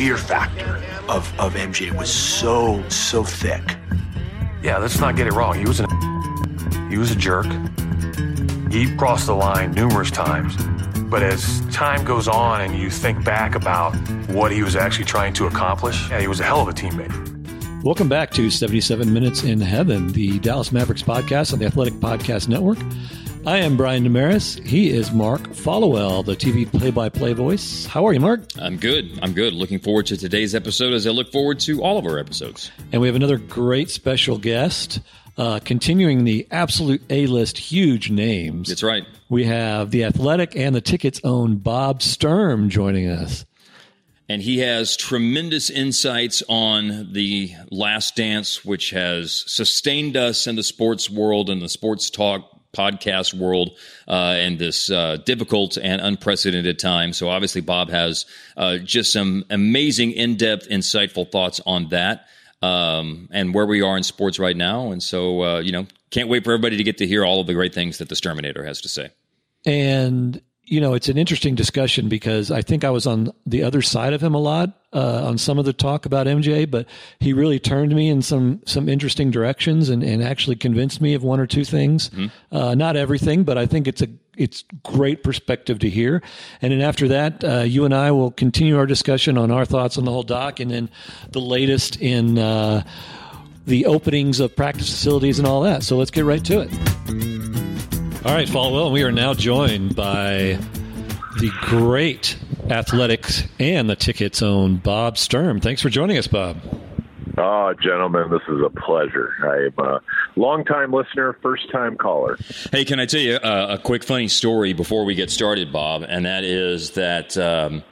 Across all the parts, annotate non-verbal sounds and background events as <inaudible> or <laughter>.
fear factor of, of MJ was so, so thick. Yeah, let's not get it wrong. He was an he was a jerk. He crossed the line numerous times. But as time goes on and you think back about what he was actually trying to accomplish, yeah, he was a hell of a teammate. Welcome back to 77 Minutes in Heaven, the Dallas Mavericks podcast on the Athletic Podcast Network. I am Brian Dameris. He is Mark Followill, the TV play by play voice. How are you, Mark? I'm good. I'm good. Looking forward to today's episode as I look forward to all of our episodes. And we have another great special guest. Uh, continuing the absolute A list huge names. That's right. We have the athletic and the tickets own Bob Sturm joining us. And he has tremendous insights on the last dance, which has sustained us in the sports world and the sports talk podcast world uh, in this uh, difficult and unprecedented time. So obviously, Bob has uh, just some amazing, in-depth, insightful thoughts on that um, and where we are in sports right now. And so, uh, you know, can't wait for everybody to get to hear all of the great things that the Sturminator has to say. And you know, it's an interesting discussion because I think I was on the other side of him a lot uh, on some of the talk about MJ, but he really turned me in some some interesting directions and, and actually convinced me of one or two things. Mm-hmm. Uh, not everything, but I think it's a it's great perspective to hear. And then after that, uh, you and I will continue our discussion on our thoughts on the whole doc, and then the latest in uh, the openings of practice facilities and all that. So let's get right to it. All right, Followill, we are now joined by the great athletics and the tickets own Bob Sturm. Thanks for joining us, Bob. Oh, gentlemen, this is a pleasure. I'm a longtime listener, first time caller. Hey, can I tell you a, a, quick funny story before we get started, Bob? And that is that. Um,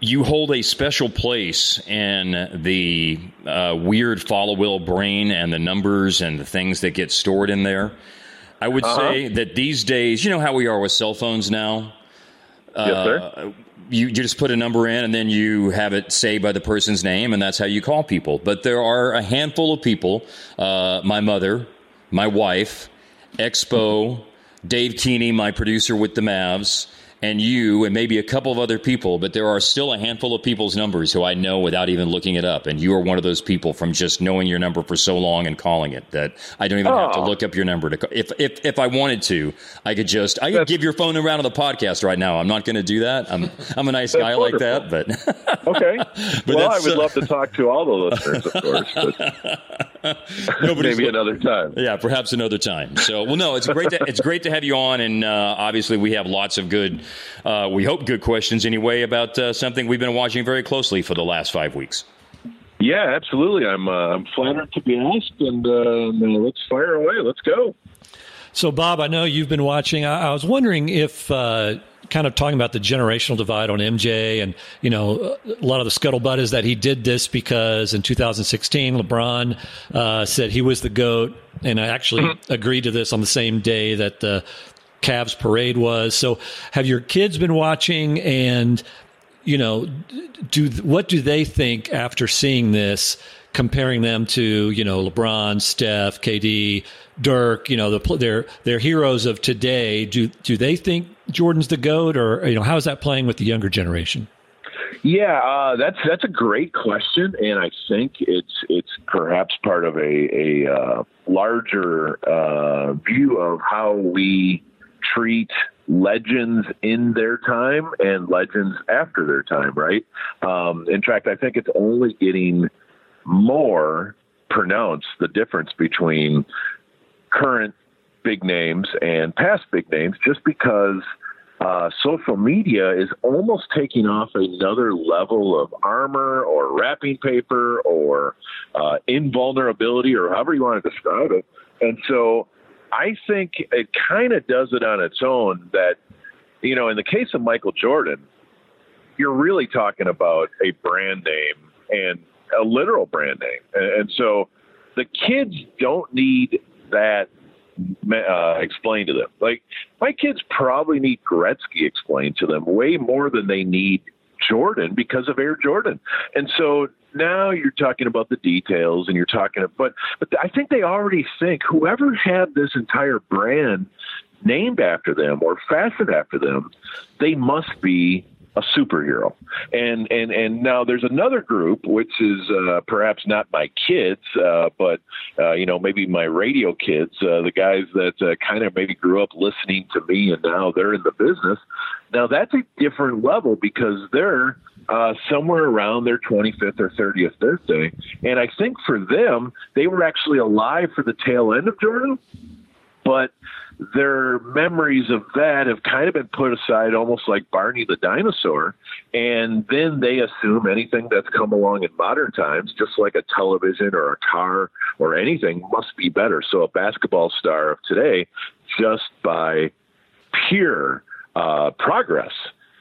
you hold a special place in the uh, weird Followill brain and the numbers and the things that get stored in there. I would uh-huh. say that these days, you know how we are with cell phones now. Yes, sir. Uh, you, you just put a number in and then you have it saved by the person's name, and that's how you call people. But there are a handful of people uh, my mother, my wife, Expo, Dave Keeney, my producer with the Mavs, and you and maybe a couple of other people, but there are still a handful of people's numbers who I know without even looking it up. And you are one of those people from just knowing your number for so long and calling it that I don't even oh. have to oh. look up your number to call. If, if, if I wanted to, I could just, I could That's, give your phone number on the podcast right now. I'm not going to do that. I'm, I'm a nice guy wonderful. like that, but. <laughs> okay. but well, I would uh, love to talk to all the listeners, of course, but <laughs> <laughs> maybe another time. Yeah, perhaps another time. So, well, no, it's great to, it's great to have you on. And, uh, obviously we have lots of good, uh, we hope good questions anyway about uh, something we've been watching very closely for the last five weeks. Yeah, absolutely. I'm uh, I'm flattered to be asked, and uh, let's fire away. Let's go. So, Bob, I know you've been watching. I, I was wondering if. Uh, kind of talking about the generational divide on MJ, and you know, a lot of the scuttlebutt is that he did this because in 2016, LeBron uh, said he was the goat, and I actually mm-hmm. agreed to this on the same day that the Cavs parade was. So, have your kids been watching? And you know, do what do they think after seeing this? Comparing them to you know LeBron, Steph, KD, Dirk, you know the they're they're heroes of today. Do do they think Jordan's the goat, or you know how is that playing with the younger generation? Yeah, uh, that's that's a great question, and I think it's it's perhaps part of a a uh, larger uh, view of how we treat legends in their time and legends after their time, right? Um, in fact, I think it's only getting more pronounced the difference between current big names and past big names just because uh, social media is almost taking off another level of armor or wrapping paper or uh, invulnerability or however you want to describe it. And so I think it kind of does it on its own that, you know, in the case of Michael Jordan, you're really talking about a brand name and a literal brand name. And, so the kids don't need that uh, explained to them. Like my kids probably need Gretzky explained to them way more than they need Jordan because of Air Jordan. And so now you're talking about the details and you're talking but but I think they already think whoever had this entire brand named after them or fashioned after them, they must be a superhero. And and and now there's another group which is uh, perhaps not my kids, uh, but uh, you know maybe my radio kids, uh, the guys that uh, kind of maybe grew up listening to me and now they're in the business. Now that's a different level because they're uh, somewhere around their 25th or 30th birthday, and I think for them they were actually alive for the tail end of Jordan, but their memories of that have kind of been put aside almost like Barney the dinosaur. And then they assume anything that's come along in modern times, just like a television or a car or anything, must be better. So a basketball star of today, just by pure uh, progress,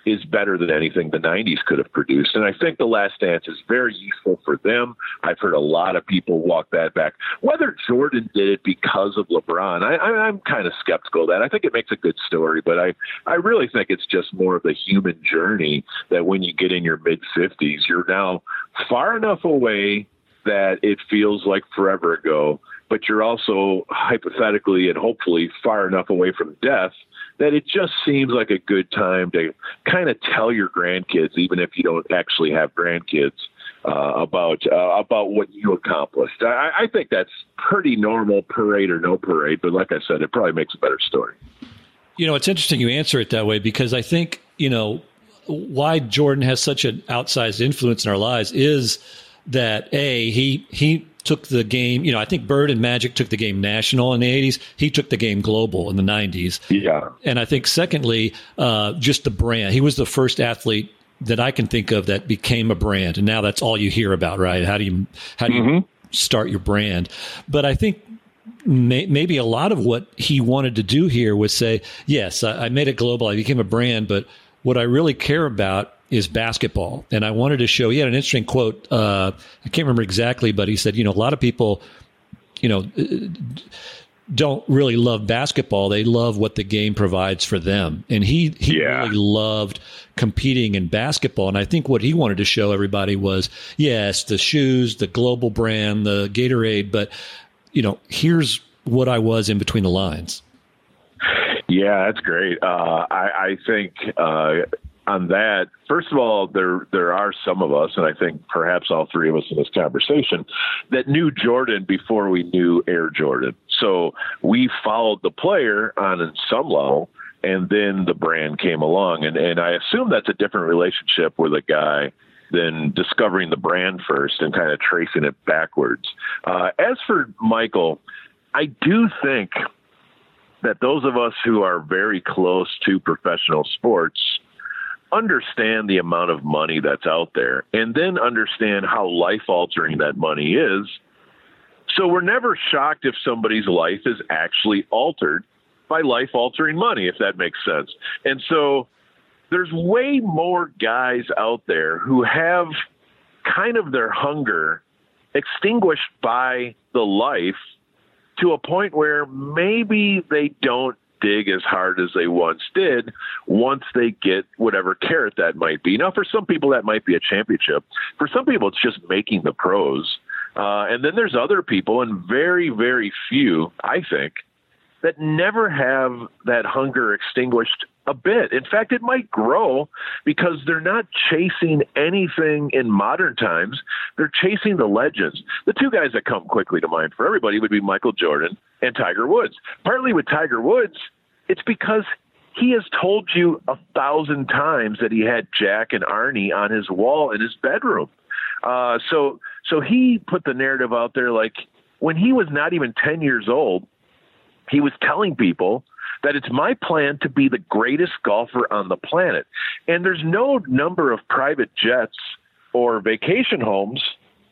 is better than anything the 90s could have produced. And I think The Last Dance is very useful for them. I've heard a lot of people walk that back. Whether Jordan did it because of LeBron, I, I'm kind of skeptical of that. I think it makes a good story, but I, I really think it's just more of the human journey that when you get in your mid 50s, you're now far enough away that it feels like forever ago, but you're also hypothetically and hopefully far enough away from death that it just seems like a good time to kind of tell your grandkids, even if you don't actually have grandkids, uh, about uh, about what you accomplished. I, I think that's pretty normal, parade or no parade. But like I said, it probably makes a better story. You know, it's interesting you answer it that way because I think you know why Jordan has such an outsized influence in our lives is that a he he took the game. You know, I think Bird and Magic took the game national in the 80s. He took the game global in the 90s. Yeah. And I think, secondly, uh, just the brand. He was the first athlete that I can think of that became a brand. And now that's all you hear about, right? How do you, how do you mm-hmm. start your brand? But I think may, maybe a lot of what he wanted to do here was say, yes, I, I made it global. I became a brand, but what I really care about is basketball. And I wanted to show, he had an interesting quote. Uh, I can't remember exactly, but he said, you know, a lot of people, you know, don't really love basketball. They love what the game provides for them. And he, he yeah. really loved competing in basketball. And I think what he wanted to show everybody was, yes, the shoes, the global brand, the Gatorade, but, you know, here's what I was in between the lines. Yeah, that's great. Uh, I, I, think uh, on that, first of all, there there are some of us, and I think perhaps all three of us in this conversation, that knew Jordan before we knew Air Jordan. So we followed the player on some level, and then the brand came along, and and I assume that's a different relationship with a guy than discovering the brand first and kind of tracing it backwards. Uh, as for Michael, I do think that those of us who are very close to professional sports understand the amount of money that's out there and then understand how life altering that money is. So we're never shocked if somebody's life is actually altered by life altering money, if that makes sense. And so there's way more guys out there who have kind of their hunger extinguished by the life to a point where maybe they don't dig as hard as they once did once they get whatever carrot that might be. Now, for some people, that might be a championship. For some people, it's just making the pros. Uh, and then there's other people, and very, very few, I think, that never have that hunger extinguished a bit. In fact, it might grow because they're not chasing anything in modern times. They're chasing the legends. The two guys that come quickly to mind for everybody would be Michael Jordan and Tiger Woods. Partly with Tiger Woods, it's because he has told you a thousand times that he had Jack and Arnie on his wall in his bedroom. Uh, so, so he put the narrative out there like when he was not even 10 years old, he was telling people that it's my plan to be the greatest golfer on the planet. And there's no number of private jets or vacation homes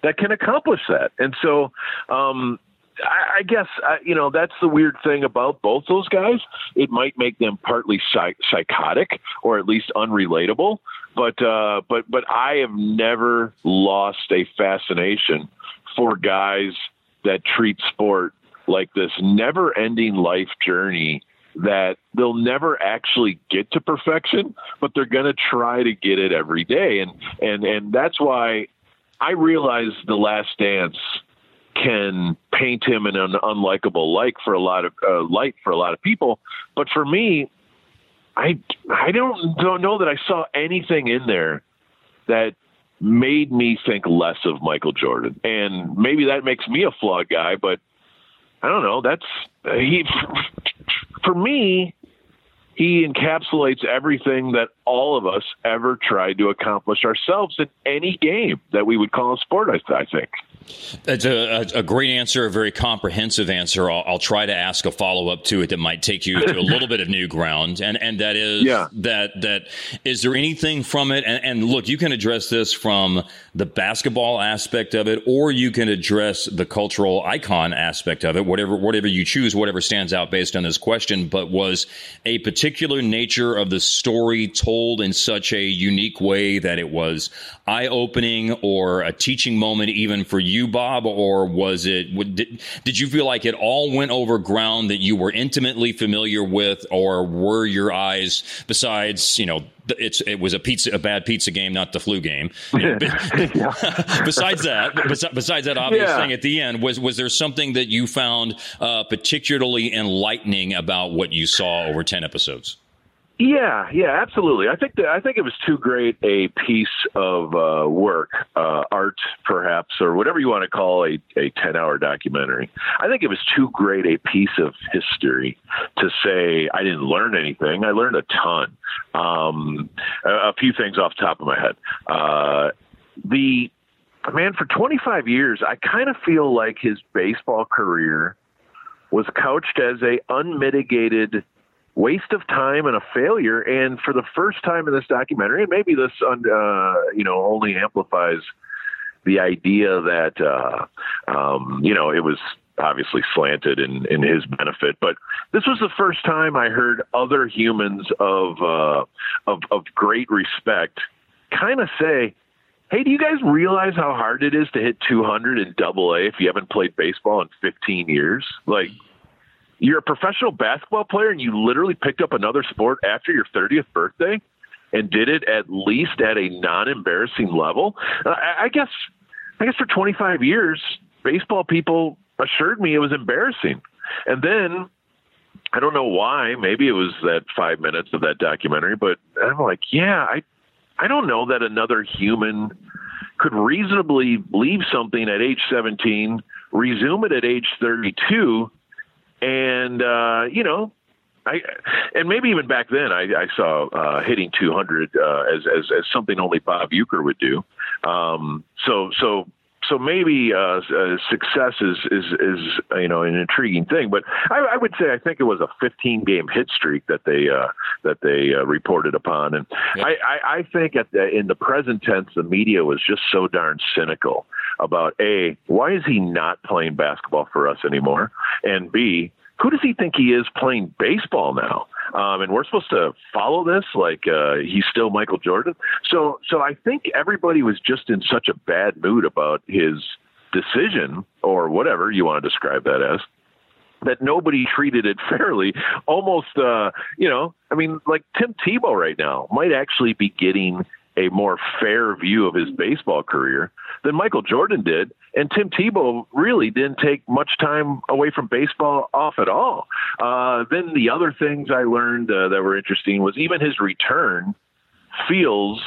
that can accomplish that. And so, um, I, guess you know that's the weird thing about both those guys. It might make them partly psych- psychotic or at least unrelatable. But uh, but but I have never lost a fascination for guys that treat sport like this never-ending life journey that they'll never actually get to perfection, but they're going to try to get it every day. And, and, and that's why I realize the last dance can paint him in an unlikable light for a lot of uh, light for a lot of people. But for me, I I don't don't know that I saw anything in there that made me think less of Michael Jordan. And maybe that makes me a flawed guy, but I don't know. That's uh, he <laughs> for me. He encapsulates everything that all of us ever tried to accomplish ourselves in any game that we would call a sport. I, I think. That's a, a, great answer, a very comprehensive answer. I'll, I'll try to ask a follow up to it that might take you to a <laughs> little bit of new ground, and and that is yeah. that that is there anything from it? And, and look, you can address this from the basketball aspect of it, or you can address the cultural icon aspect of it. Whatever whatever you choose, whatever stands out based on this question. But was a particular nature of the story told in such a unique way that it was eye opening or a teaching moment, even for you? you, Bob, or was it? Did, did you feel like it all went over ground that you were intimately familiar with, or were your eyes, besides you know, it's it was a pizza a bad pizza game, not the flu game. <laughs> <laughs> besides that, besides that obvious yeah. thing at the end, was was there something that you found uh, particularly enlightening about what you saw over ten episodes? Yeah, yeah, absolutely. I think that I think it was too great a piece of uh, work, uh, art perhaps, or whatever you want to call a, a ten hour documentary. I think it was too great a piece of history to say I didn't learn anything. I learned a ton. Um, a, a, few things off the top of my head. Uh, the man for 25 years, I kind of feel like his baseball career was couched as a unmitigated waste of time and a failure. And for the first time in this documentary, and maybe this, uh, you know, only amplifies the idea that, uh, um, you know, it was obviously slanted in, in his benefit. But this was the first time I heard other humans of, uh, of, of great respect kind of say, Hey, do you guys realize how hard it is to hit 200 in double A if you haven't played baseball in 15 years? Like, you're a professional basketball player and you literally picked up another sport after your 30th birthday and did it at least at a non-embarrassing level. I, guess, I guess for 25 years, baseball people assured me it was embarrassing. And then I don't know why. Maybe it was that five minutes of that documentary, but I'm like, yeah, I, I don't know that another human could reasonably leave something at age 17, resume it at age 32, and uh, you know, I and maybe even back then I, I saw uh, hitting 200 uh, as, as as something only Bob Uecker would do. Um, so so so maybe uh, uh, success is, is is you know an intriguing thing, but I, I, would say I think it was a 15 game hit streak that they uh, that they uh, reported upon, and I, I, I, think at the, in the present tense, the media was just so darn cynical about a why is he not playing basketball for us anymore, and b who does he think he is playing baseball now? Um, and we're supposed to follow this like uh, he's still Michael Jordan. So, so I think everybody was just in such a bad mood about his decision or whatever you want to describe that as that nobody treated it <laughs> fairly. Almost, uh, you know, I mean, like Tim Tebow right now might actually be getting a more fair view of his baseball career than Michael Jordan did. And Tim Tebow really didn't take much time away from baseball off at all. Uh, then the other things I learned uh, that were interesting was even his return feels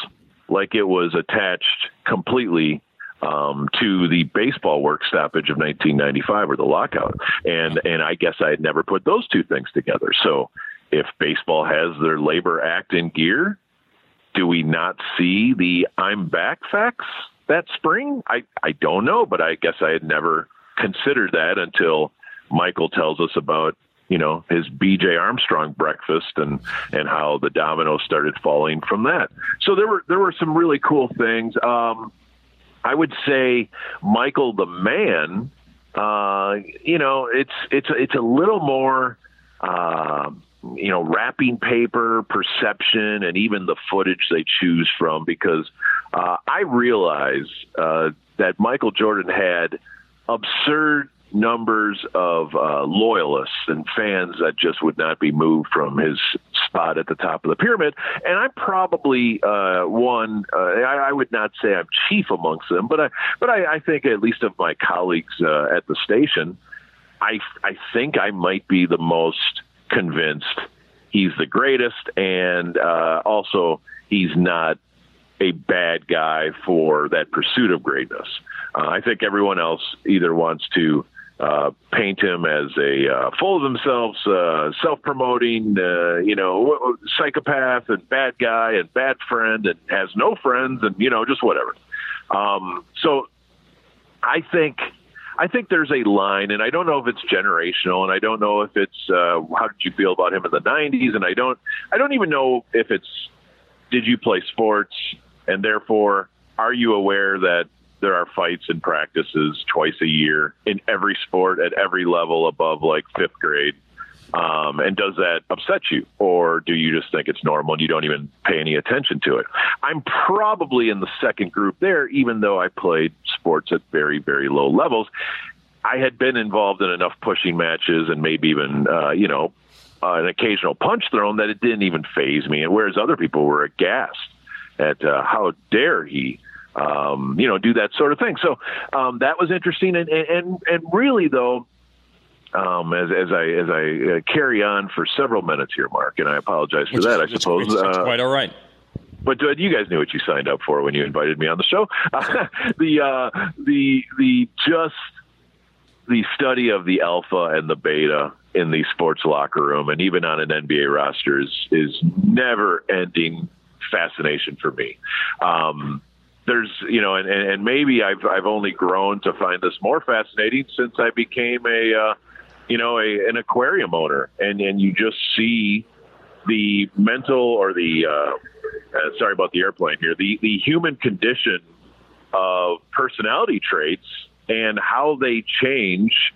like it was attached completely um, to the baseball work stoppage of 1995 or the lockout. And and I guess I had never put those two things together. So if baseball has their labor act in gear, do we not see the I'm back facts that spring? I, I don't know, but I guess I had never considered that until Michael tells us about you know his BJ Armstrong breakfast and and how the dominoes started falling from that. So there were there were some really cool things. Um, I would say Michael the man. Uh, you know, it's it's it's a little more. Uh, you know, wrapping paper, perception, and even the footage they choose from. Because uh, I realize uh, that Michael Jordan had absurd numbers of uh, loyalists and fans that just would not be moved from his spot at the top of the pyramid. And I'm probably uh, one. Uh, I, I, would not say I'm chief amongst them, but I, but I, I think at least of my colleagues uh, at the station, I, I think I might be the most convinced he's the greatest, and uh, also he's not a bad guy for that pursuit of greatness. Uh, I think everyone else either wants to uh, paint him as a uh, full of themselves, uh, self-promoting, uh, you know, psychopath and bad guy and bad friend and has no friends and you know just whatever. Um, so I think I think there's a line, and I don't know if it's generational, and I don't know if it's uh, how did you feel about him in the '90s, and I don't I don't even know if it's did you play sports, and therefore are you aware that there are fights and practices twice a year in every sport at every level above like fifth grade. Um, and does that upset you, or do you just think it's normal and you don't even pay any attention to it? I'm probably in the second group there, even though I played sports at very, very low levels. I had been involved in enough pushing matches and maybe even, uh, you know, uh, an occasional punch thrown that it didn't even faze me. And whereas other people were aghast at uh, how dare he um, you know, do that sort of thing. So um, that was interesting, and and and really though. Um, as, as I as I uh, carry on for several minutes here, Mark, and I apologize for Which, that. I suppose uh, quite all right. But uh, you guys knew what you signed up for when you invited me on the show. <laughs> the uh, the the just the study of the alpha and the beta in the sports locker room, and even on an NBA roster, is is never ending fascination for me. Um, there's you know, and, and maybe I've I've only grown to find this more fascinating since I became a uh, you know a, an aquarium owner, and and you just see the mental or the uh, uh, sorry about the airplane here the the human condition of personality traits and how they change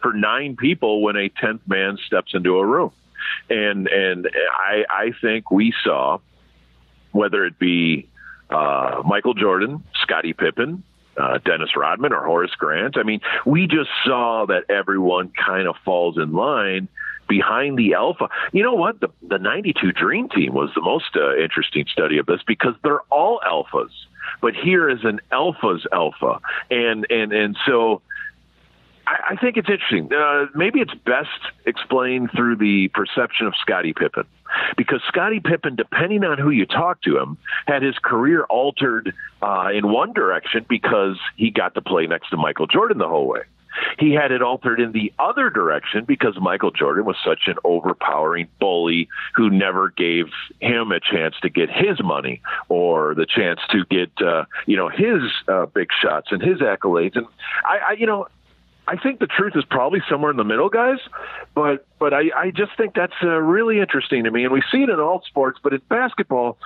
for nine people when a tenth man steps into a room, and and I I think we saw whether it be uh, Michael Jordan, Scottie Pippen, uh, Dennis Rodman, or Horace Grant. I mean, we just saw that everyone kind of falls in line behind the alpha. You know what? The the 92 Dream Team was the most uh, interesting study of this because they're all alphas. But here is an alpha's alpha. And and and so I, I think it's interesting. Uh, maybe it's best explained through the perception of Scottie Pippen, because Scottie Pippen, depending on who you talk to him, had his career altered uh, in one direction because he got to play next to Michael Jordan the whole way. He had it altered in the other direction because Michael Jordan was such an overpowering bully who never gave him a chance to get his money or the chance to get uh, you know his uh, big shots and his accolades. And I, I you know I think the truth is probably somewhere in the middle, guys. But but I, I just think that's uh, really interesting to me, and we see it in all sports. But in basketball,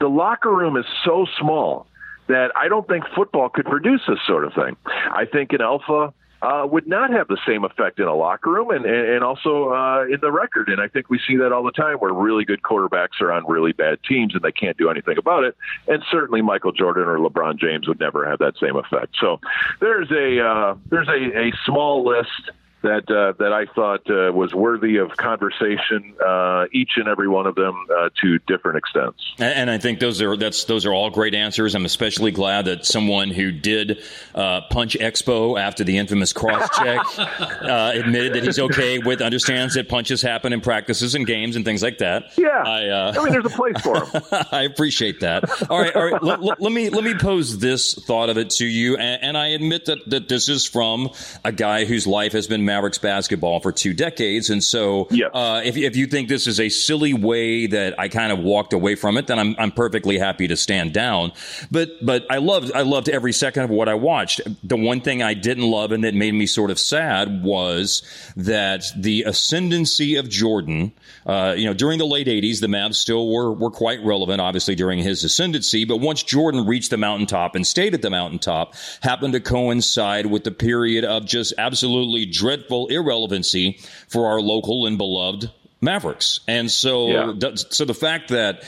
the locker room is so small that I don't think football could produce this sort of thing. I think in alpha uh, would not have the same effect in a locker room and, and also uh, in the record. And I think we see that all the time where really good quarterbacks are on really bad teams and they can't do anything about it. And certainly Michael Jordan or LeBron James would never have that same effect. So there's a uh, there's a, a small list that uh, that I thought uh, was worthy of conversation, uh, each and every one of them uh, to different extents. And, and, I think those are that's those are all great answers. I'm especially glad that someone who did uh, punch Expo after the infamous cross check <laughs> uh, admitted that he's okay with understands that punches happen in practices and games and things like that. Yeah, I, I mean, there's a place for him. <laughs> I appreciate that. All right, all right. let, let, let, me let me pose this thought of it to you, and, and I admit that that this is from a guy whose life has been Mavericks basketball for two decades. And so, yes. uh, if, if you think this is a silly way that I kind of walked away from it, then I'm, I'm perfectly happy to stand down. But, but I loved, I loved every second of what I watched. The one thing I didn't love and that made me sort of sad was that the ascendancy of Jordan, uh, you know, during the late 80s, the Mavs still were, were quite relevant, obviously, during his ascendancy. But once Jordan reached the mountaintop and stayed at the mountaintop, happened to coincide with the period of just absolutely dreadful irrelevancy for our local and beloved Mavericks. And so, yeah. so the fact that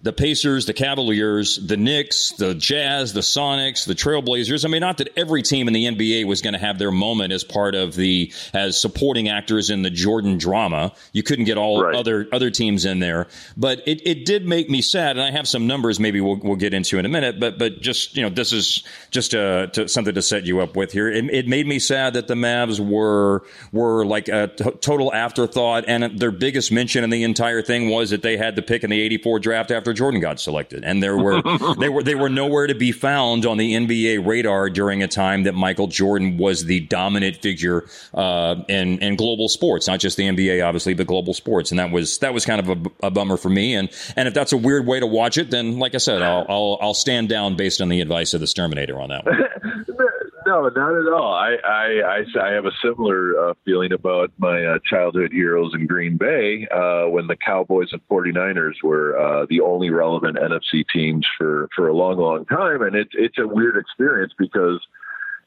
the Pacers, the Cavaliers, the Knicks, the Jazz, the Sonics, the Trailblazers. I mean, not that every team in the NBA was going to have their moment as part of the as supporting actors in the Jordan drama. You couldn't get all right. other other teams in there, but it, it did make me sad. And I have some numbers maybe we'll, we'll get into in a minute. But but just you know, this is just uh, to, something to set you up with here. It, it, made me sad that the Mavs were were like a t- total afterthought, and their biggest mention in the entire thing was that they had the pick in the '84 draft after after Jordan got selected, and there were <laughs> they were they were nowhere to be found on the NBA radar during a time that Michael Jordan was the dominant figure uh, in in global sports, not just the NBA, obviously, but global sports, and that was that was kind of a, a bummer for me. And and if that's a weird way to watch it, then like I said, I'll I'll, I'll stand down based on the advice of the Terminator on that one. <laughs> No, not at all. I I, I, I have a similar uh, feeling about my uh, childhood heroes in Green Bay uh, when the Cowboys and 49ers were uh, the only relevant NFC teams for, for a long, long time. And it's it's a weird experience because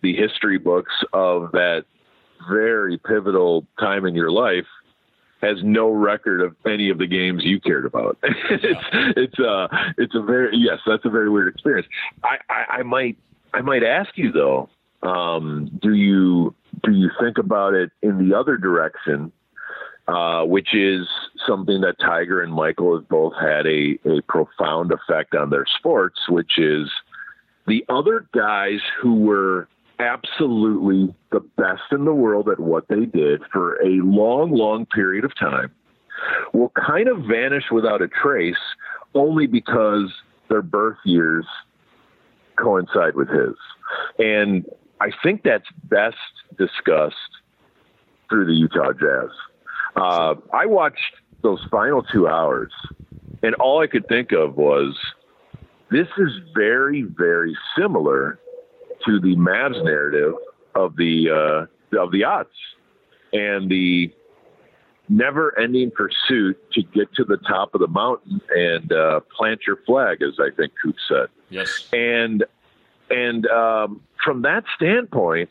the history books of that very pivotal time in your life has no record of any of the games you cared about. <laughs> it's it's uh it's a very yes, that's a very weird experience. I, I, I might I might ask you though, um, do you do you think about it in the other direction, uh, which is something that Tiger and Michael have both had a, a profound effect on their sports, which is the other guys who were absolutely the best in the world at what they did for a long, long period of time will kind of vanish without a trace only because their birth years coincide with his. And I think that's best discussed through the Utah Jazz. Uh, I watched those final two hours, and all I could think of was this is very, very similar to the Mavs narrative of the uh, of the odds and the never-ending pursuit to get to the top of the mountain and uh, plant your flag, as I think Coop said. Yes. And and um, from that standpoint,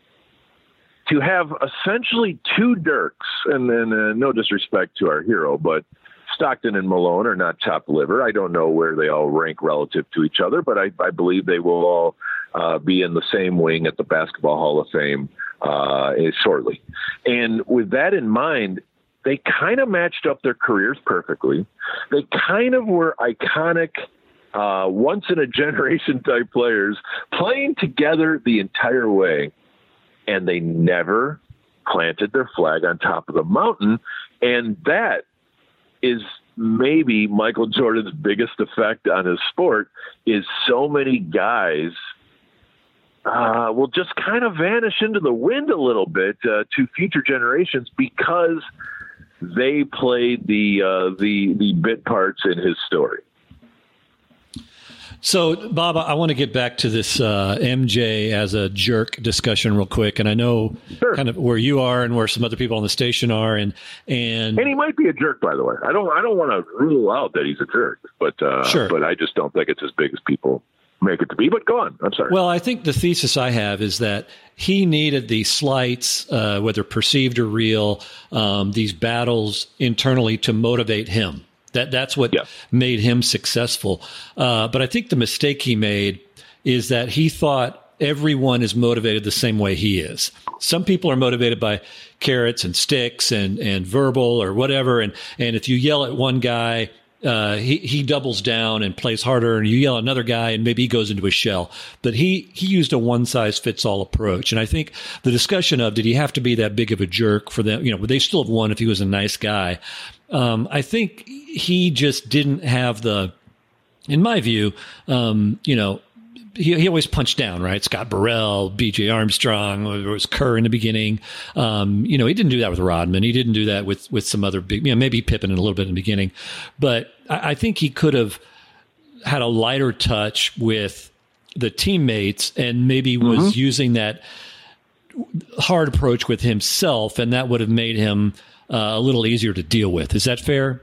to have essentially two Dirks, and then uh, no disrespect to our hero, but Stockton and Malone are not top liver. I don't know where they all rank relative to each other, but I, I believe they will all uh, be in the same wing at the Basketball Hall of Fame uh, shortly. And with that in mind, they kind of matched up their careers perfectly. They kind of were iconic uh, once in a generation <laughs> type players playing together the entire way, and they never planted their flag on top of the mountain. And that is maybe Michael Jordan's biggest effect on his sport is so many guys uh, will just kind of vanish into the wind a little bit uh, to future generations because they played the uh, the the bit parts in his story. So, Bob, I want to get back to this uh, MJ as a jerk discussion real quick, and I know sure. kind of where you are and where some other people on the station are, and and and he might be a jerk, by the way. I don't I don't want to rule out that he's a jerk, but uh, sure. but I just don't think it's as big as people make it to be. But go on. I'm sorry. Well, I think the thesis I have is that he needed these slights, uh, whether perceived or real, um, these battles internally to motivate him. That that's what yeah. made him successful. Uh, but I think the mistake he made is that he thought everyone is motivated the same way he is. Some people are motivated by carrots and sticks and and verbal or whatever. And and if you yell at one guy, uh, he he doubles down and plays harder, and you yell at another guy, and maybe he goes into a shell. But he he used a one size fits all approach, and I think the discussion of did he have to be that big of a jerk for them? You know, would they still have won if he was a nice guy. Um, I think he just didn't have the, in my view, um, you know, he, he always punched down, right? Scott Burrell, B.J. Armstrong, there was Kerr in the beginning. Um, you know, he didn't do that with Rodman. He didn't do that with with some other big, you know, maybe Pippen in a little bit in the beginning, but I, I think he could have had a lighter touch with the teammates and maybe was mm-hmm. using that hard approach with himself, and that would have made him uh, a little easier to deal with. Is that fair?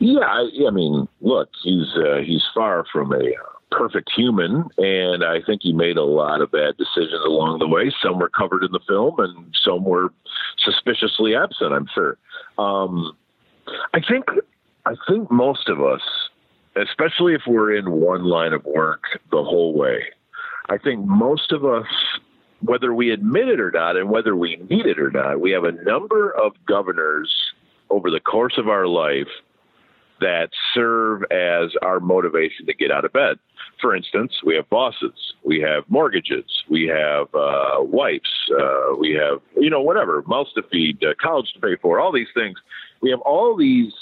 Yeah, I, I mean, look, he's uh, he's far from a perfect human, and I think he made a lot of bad decisions along the way. Some were covered in the film, and some were suspiciously absent. I'm sure. Um, I think I think most of us especially if we're in one line of work the whole way. I think most of us, whether we admit it or not, and whether we need it or not, we have a number of governors over the course of our life that serve as our motivation to get out of bed. For instance, we have bosses, we have mortgages, we have uh, wives, uh, we have, you know, whatever, mouths to feed, uh, college to pay for, all these things. We have all these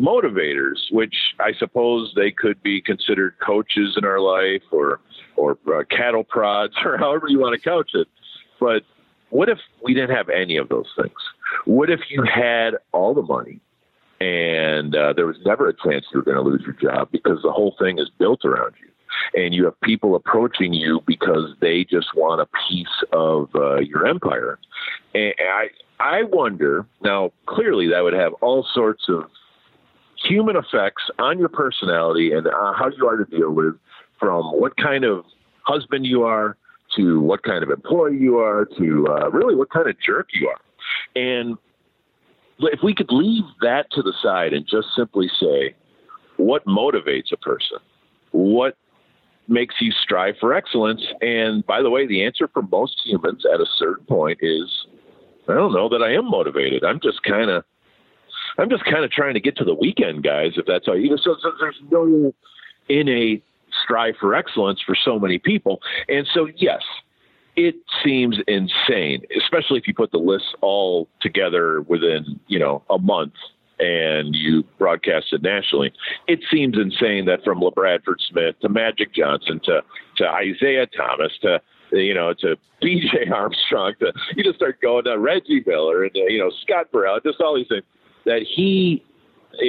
motivators, which I suppose they could be considered coaches in our life or, or uh, cattle prods <laughs> or however you want to couch it. But what if we didn't have any of those things? What if you had all the money and uh, there was never a chance you were going to lose your job because the whole thing is built around you. And you have people approaching you because they just want a piece of uh, your empire. And I, I wonder now. Clearly, that would have all sorts of human effects on your personality and uh, how you are to deal with, from what kind of husband you are to what kind of employee you are to uh, really what kind of jerk you are. And if we could leave that to the side and just simply say, what motivates a person? What makes you strive for excellence? And by the way, the answer for most humans at a certain point is, I don't know that I am motivated. I'm just kind of, I'm just kind of trying to get to the weekend, guys. If that's all you so, so there's no innate strive for excellence for so many people. And so, yes, it seems insane, especially if you put the lists all together within, you know, a month and you broadcast it nationally. It seems insane that from LaBradford Smith to Magic Johnson to, to Isiah Thomas to, you know, to BJ <laughs> Armstrong to, you just start going to Reggie Miller and, you know, Scott Burrell, just all these things that he,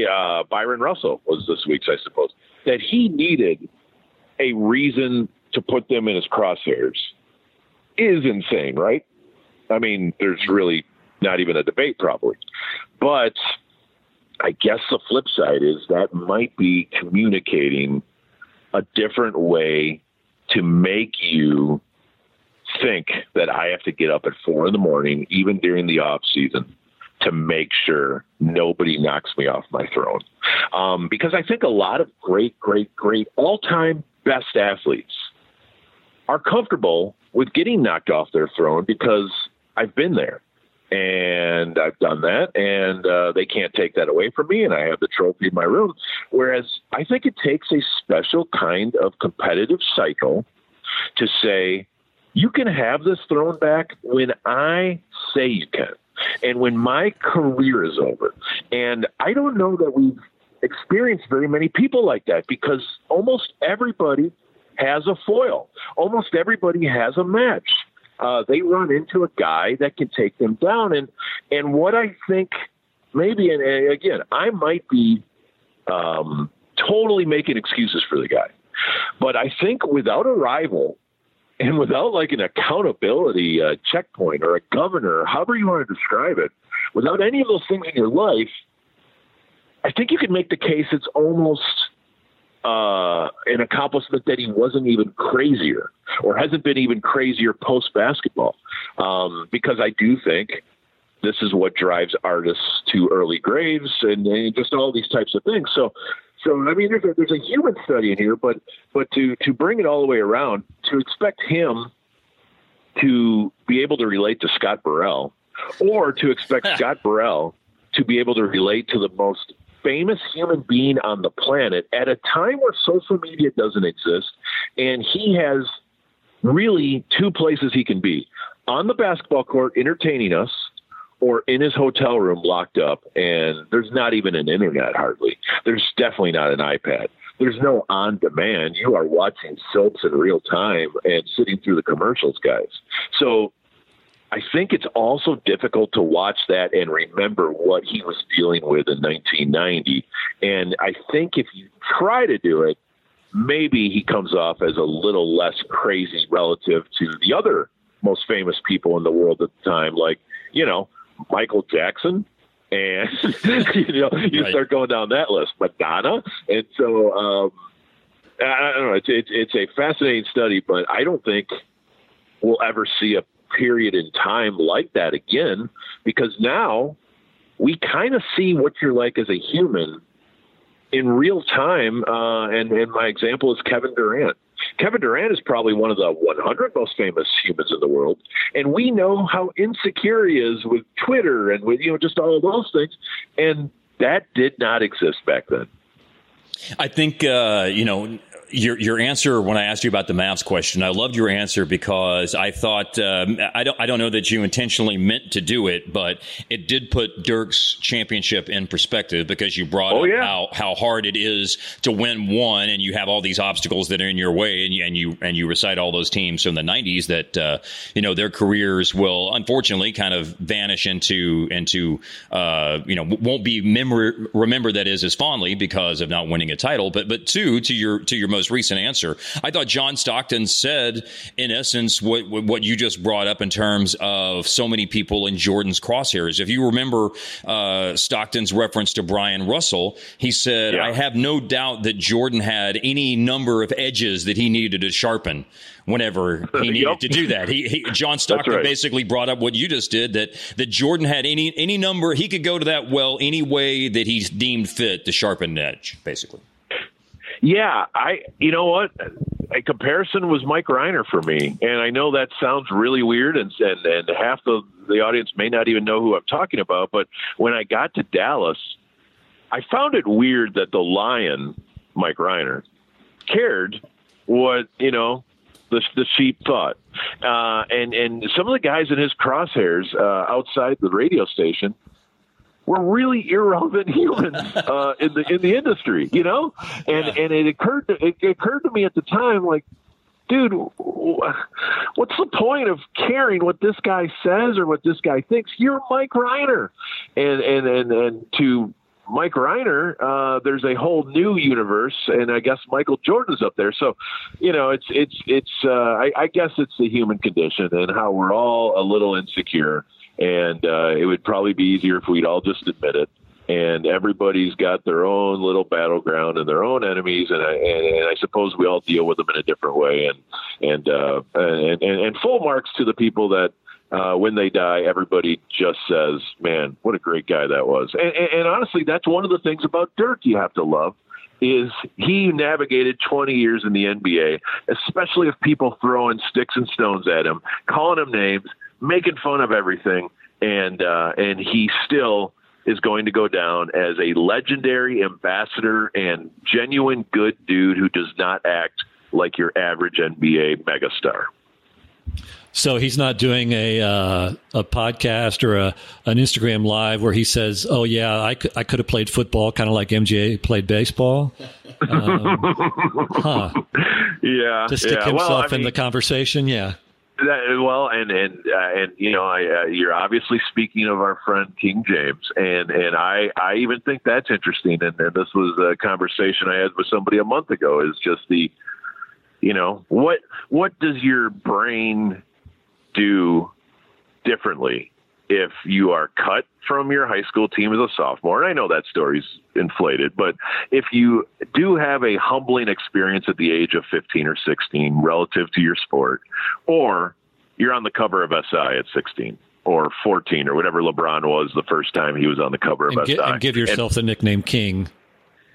uh, Bryon Russell was this week's, I suppose, that he needed a reason to put them in his crosshairs is insane, right? I mean, there's really not even a debate, probably. But I guess the flip side is that might be communicating a different way to make you think that I have to get up at four in the morning, even during the off season, to make sure nobody knocks me off my throne. Um, because I think a lot of great, great, great all time best athletes are comfortable with getting knocked off their throne because I've been there and I've done that, and uh, they can't take that away from me, and I have the trophy in my room. Whereas I think it takes a special kind of competitive cycle to say, you can have this throne back when I say you can, and when my career is over. And I don't know that we've experienced very many people like that because almost everybody has a foil. Almost everybody has a match. Uh, they run into a guy that can take them down. And and what I think maybe, and again, I might be um, totally making excuses for the guy, but I think without a rival and without like an accountability uh, checkpoint or a governor, however you want to describe it, without any of those things in your life, I think you could make the case it's almost uh, an accomplishment that he wasn't even crazier or hasn't been even crazier post basketball. Um, because I do think this is what drives artists to early graves and, and, just all these types of things. So, so I mean, there's a, there's a human study in here, but but to to bring it all the way around, to expect him to be able to relate to Scott Burrell, or to expect <laughs> Scott Burrell to be able to relate to the most famous human being on the planet at a time where social media doesn't exist. And he has really two places he can be. On the basketball court entertaining us or in his hotel room locked up and there's not even an internet hardly. There's definitely not an ipad. There's no on demand you are watching soaps in real time and sitting through the commercials guys. So I think it's also difficult to watch that and remember what he was dealing with in 1990. And I think if you try to do it, maybe he comes off as a little less crazy relative to the other most famous people in the world at the time, like, you know, Michael Jackson. And, <laughs> you know, you right. start going down that list, Madonna. And so, um, I don't know. It's, it's, it's a fascinating study, but I don't think we'll ever see a period in time like that again because now we kind of see what you're like as a human in real time, uh, and and my example is Kevin Durant. Kevin Durant is probably one of the 100 most famous humans in the world, and we know how insecure he is with Twitter and with you know just all those things, and that did not exist back then. I think uh, you know your your answer when I asked you about the Mavs question, I loved your answer because I thought um, I don't I don't know that you intentionally meant to do it, but it did put Dirk's championship in perspective because you brought oh, up yeah. how how hard it is to win one, and you have all these obstacles that are in your way, and you and you, and you recite all those teams from the '90s that uh, you know their careers will unfortunately kind of vanish into into uh, you know won't be memor- remembered that is as fondly because of not winning a title, but but two to your to your most most recent answer. I thought John Stockton said, in essence, what what you just brought up in terms of so many people in Jordan's crosshairs. If you remember uh, Stockton's reference to Bryon Russell, he said, Yeah. "I have no doubt that Jordan had any number of edges that he needed to sharpen." Whenever he needed Yep. to do that, he, he <laughs> John Stockton right. basically brought up what you just did that that Jordan had any any number he could go to that well any way that he deemed fit to sharpen an edge, basically. Yeah, I. You know what? A comparison was Mike Rhyner for me, and I know that sounds really weird, and and, and half the the audience may not even know who I'm talking about. But when I got to Dallas, I found it weird that the Lion, Mike Rhyner, cared what you know the the sheep thought, uh, and and some of the guys in his crosshairs uh, outside the radio station were really irrelevant <laughs> humans uh, in the in the industry, you know. And and it occurred to, it occurred to me at the time, like, dude, what's the point of caring what this guy says or what this guy thinks? You're Mike Rhyner, and and and and to Mike Rhyner, uh, there's a whole new universe, and I guess Michael Jordan's up there. So, you know, it's it's it's. Uh, I, I guess it's the human condition and how we're all a little insecure, and uh, it would probably be easier if we'd all just admit it. And everybody's got their own little battleground and their own enemies, and I, and, and I suppose we all deal with them in a different way. And and uh, and, and and full marks to the people that uh, when they die, everybody just says, "Man, what a great guy that was." And, and, and honestly, that's one of the things about Dirk you have to love is he navigated 20 years in the NBA, especially if people throwing sticks and stones at him, calling him names, making fun of everything, and uh, and he still is going to go down as a legendary ambassador and genuine good dude who does not act like your average NBA megastar. So he's not doing a uh, a podcast or a an Instagram live where he says, "Oh yeah, I could, I could have played football, kind of like MJ played baseball." <laughs> Um, huh? Yeah, To stick yeah. himself well, I in mean, the conversation, yeah. That, well, and and uh, and you know, I, uh, you're obviously speaking of our friend King James, and and I I even think that's interesting. And, and this was a conversation I had with somebody a month ago. Is just the, you know, what what does your brain do differently if you are cut from your high school team as a sophomore? And I know that story's inflated, but if you do have a humbling experience at the age of 15 or 16 relative to your sport, or you're on the cover of SI at 16 or 14 or whatever LeBron was the first time he was on the cover of And, SI. and give yourself the nickname King.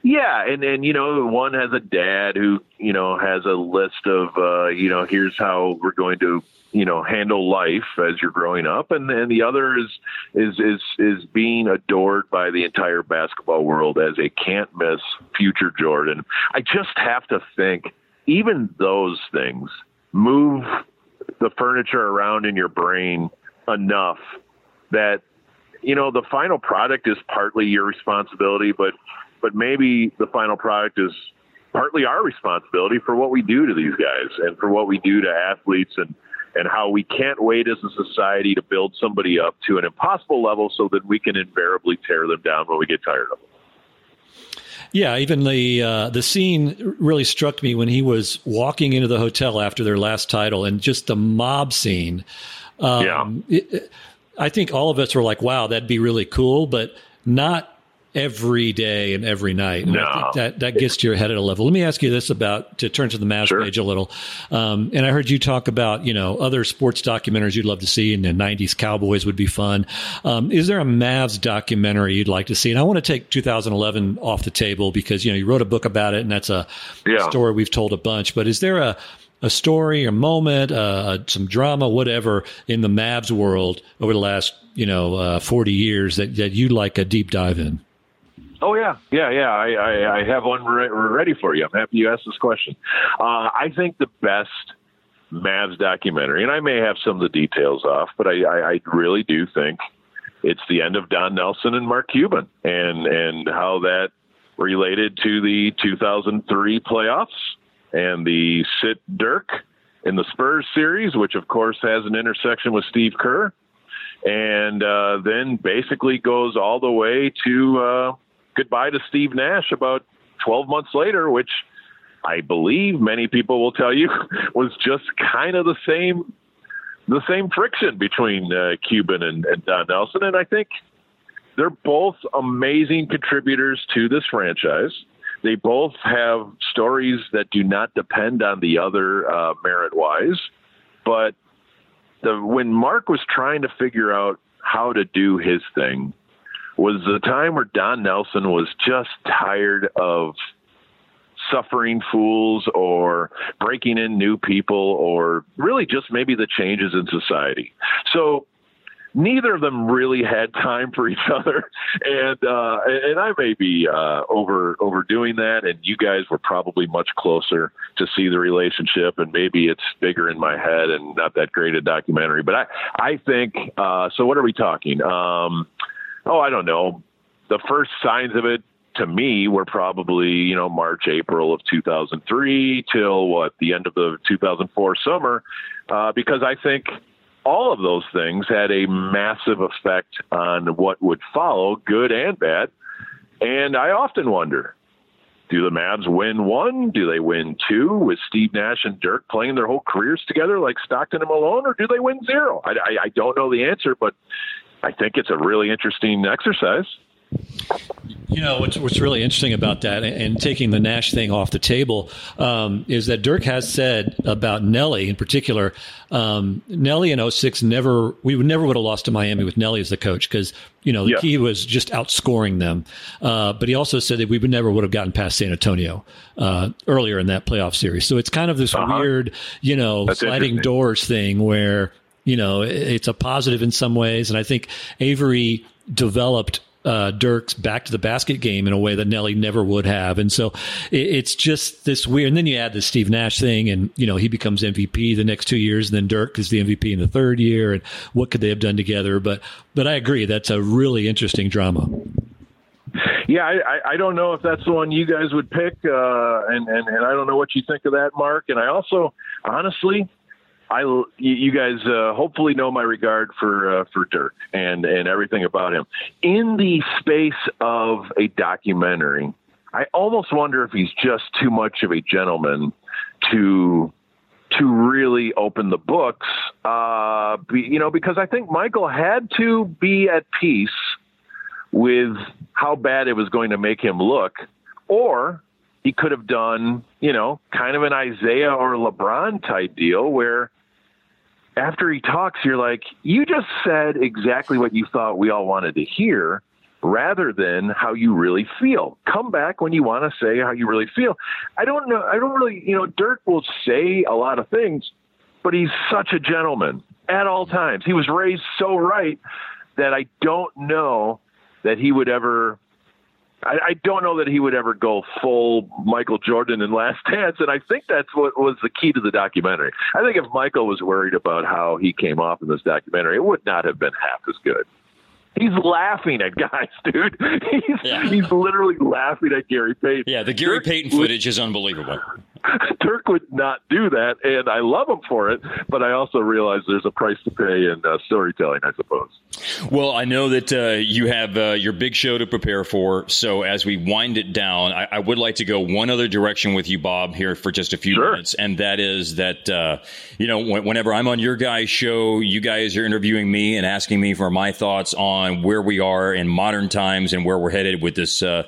Yeah, and and you know, one has a dad who you know has a list of uh, you know here's how we're going to you know handle life as you're growing up, and and the other is is is is being adored by the entire basketball world as a can't miss future Jordan. I just have to think even those things move the furniture around in your brain enough that you know the final product is partly your responsibility, but but maybe the final product is partly our responsibility for what we do to these guys and for what we do to athletes and and how we can't wait as a society to build somebody up to an impossible level so that we can invariably tear them down when we get tired of them. Yeah, even the uh, the scene really struck me when he was walking into the hotel after their last title, and just the mob scene. Um, it- I think all of us were like, "Wow, that'd be really cool," but not every day and every night. And no. that that gets to your head at a level. Let me ask you this about to turn to the Mavs Sure. page a little. Um, and I heard you talk about you know other sports documentaries you'd love to see, and the '90s Cowboys would be fun. Um, is there a Mavs documentary you'd like to see? And I want to take 2011 off the table because you know you wrote a book about it, and that's a Yeah. story we've told a bunch. But is there a a story, a moment, uh, some drama, whatever, in the Mavs world over the last, you know, uh, 40 years that, that you'd like a deep dive in? Oh yeah, yeah, yeah. I, I, I have one re- ready for you. I'm happy you asked this question. Uh, I think the best Mavs documentary, and I may have some of the details off, but I, I, I really do think it's the end of Don Nelson and Mark Cuban, and and how that related to the 2003 playoffs and the sit Dirk in the Spurs series, which of course has an intersection with Steve Kerr, and uh, then basically goes all the way to uh, goodbye to Steve Nash about 12 months later, which I believe many people will tell you <laughs> was just kind of the same the same friction between uh, Cuban and, and Don Nelson, and I think they're both amazing contributors to this franchise. They both have stories that do not depend on the other uh, merit wise, but the when Mark was trying to figure out how to do his thing was the time where Don Nelson was just tired of suffering fools or breaking in new people or really just maybe the changes in society. So neither of them really had time for each other. <laughs> And uh and I may be uh over overdoing that. And you guys were probably much closer to see the relationship. And maybe it's bigger in my head and not that great a documentary. But I I think uh so what are we talking? Um oh I don't know the first signs of it to me were probably you know March April of 2003 till what the end of the 2004 summer uh because I think all of those things had a massive effect on what would follow, good and bad. And I often wonder do the Mavs win one? Do they win two with Steve Nash and Dirk playing their whole careers together like Stockton and Malone, or do they win zero? I, I, I don't know the answer, but I think it's a really interesting exercise. You know what's what's really interesting about that, and, and taking the Nash thing off the table, um, is that Dirk has said about Nelly in particular. Um, Nelly in 06 never we would never would have lost to Miami with Nelly as the coach because you know Yeah. he was just outscoring them. Uh, but he also said that we would never would have gotten past San Antonio uh, earlier in that playoff series. So it's kind of this Uh-huh. weird, you know, That's sliding doors thing where you know it's a positive in some ways, and I think Avery developed uh, Dirk's back to the basket game in a way that Nelly never would have. And so it, it's just this weird. And then you add the Steve Nash thing, and you know he becomes MVP the next two years, and then Dirk is the MVP in the third year. And what could they have done together? But but I agree, that's a really interesting drama. Yeah, I, I- don't know if that's the one you guys would pick, uh, and, and and I don't know what you think of that, Mark. And I also, honestly, I you- guys uh, hopefully know my regard for uh, for Dirk and and everything about him. In the space of a documentary, I almost wonder if he's just too much of a gentleman to to really open the books. Uh, be, you know, because I think Michael had to be at peace with how bad it was going to make him look, or he could have done, you know, kind of an Isaiah or LeBron type deal where after he talks, you're like, you just said exactly what you thought we all wanted to hear rather than how you really feel. Come back when you want to say how you really feel. I don't know. I don't really, you know, Dirk will say a lot of things, but he's such a gentleman at all times. He was raised so right that I don't know that he would ever. I, I don't know that he would ever go full Michael Jordan in Last Dance, and I think that's what was the key to the documentary. I think if Michael was worried about how he came off in this documentary, it would not have been half as good. He's laughing at guys, <laughs> dude. He's Yeah. he's literally laughing at Gary Payton. Yeah, the Gary Payton footage is unbelievable. <laughs> Dirk would not do that, and I love him for it. But I also realize there's a price to pay in uh, storytelling, I suppose. Well, I know that uh, you have uh, your big show to prepare for. So as we wind it down, I, I, would like to go one other direction with you, Bob, here for just a few sure. minutes, and that is that uh, you know whenever I'm on your guys' show, you guys are interviewing me and asking me for my thoughts on where we are in modern times and where we're headed with this uh,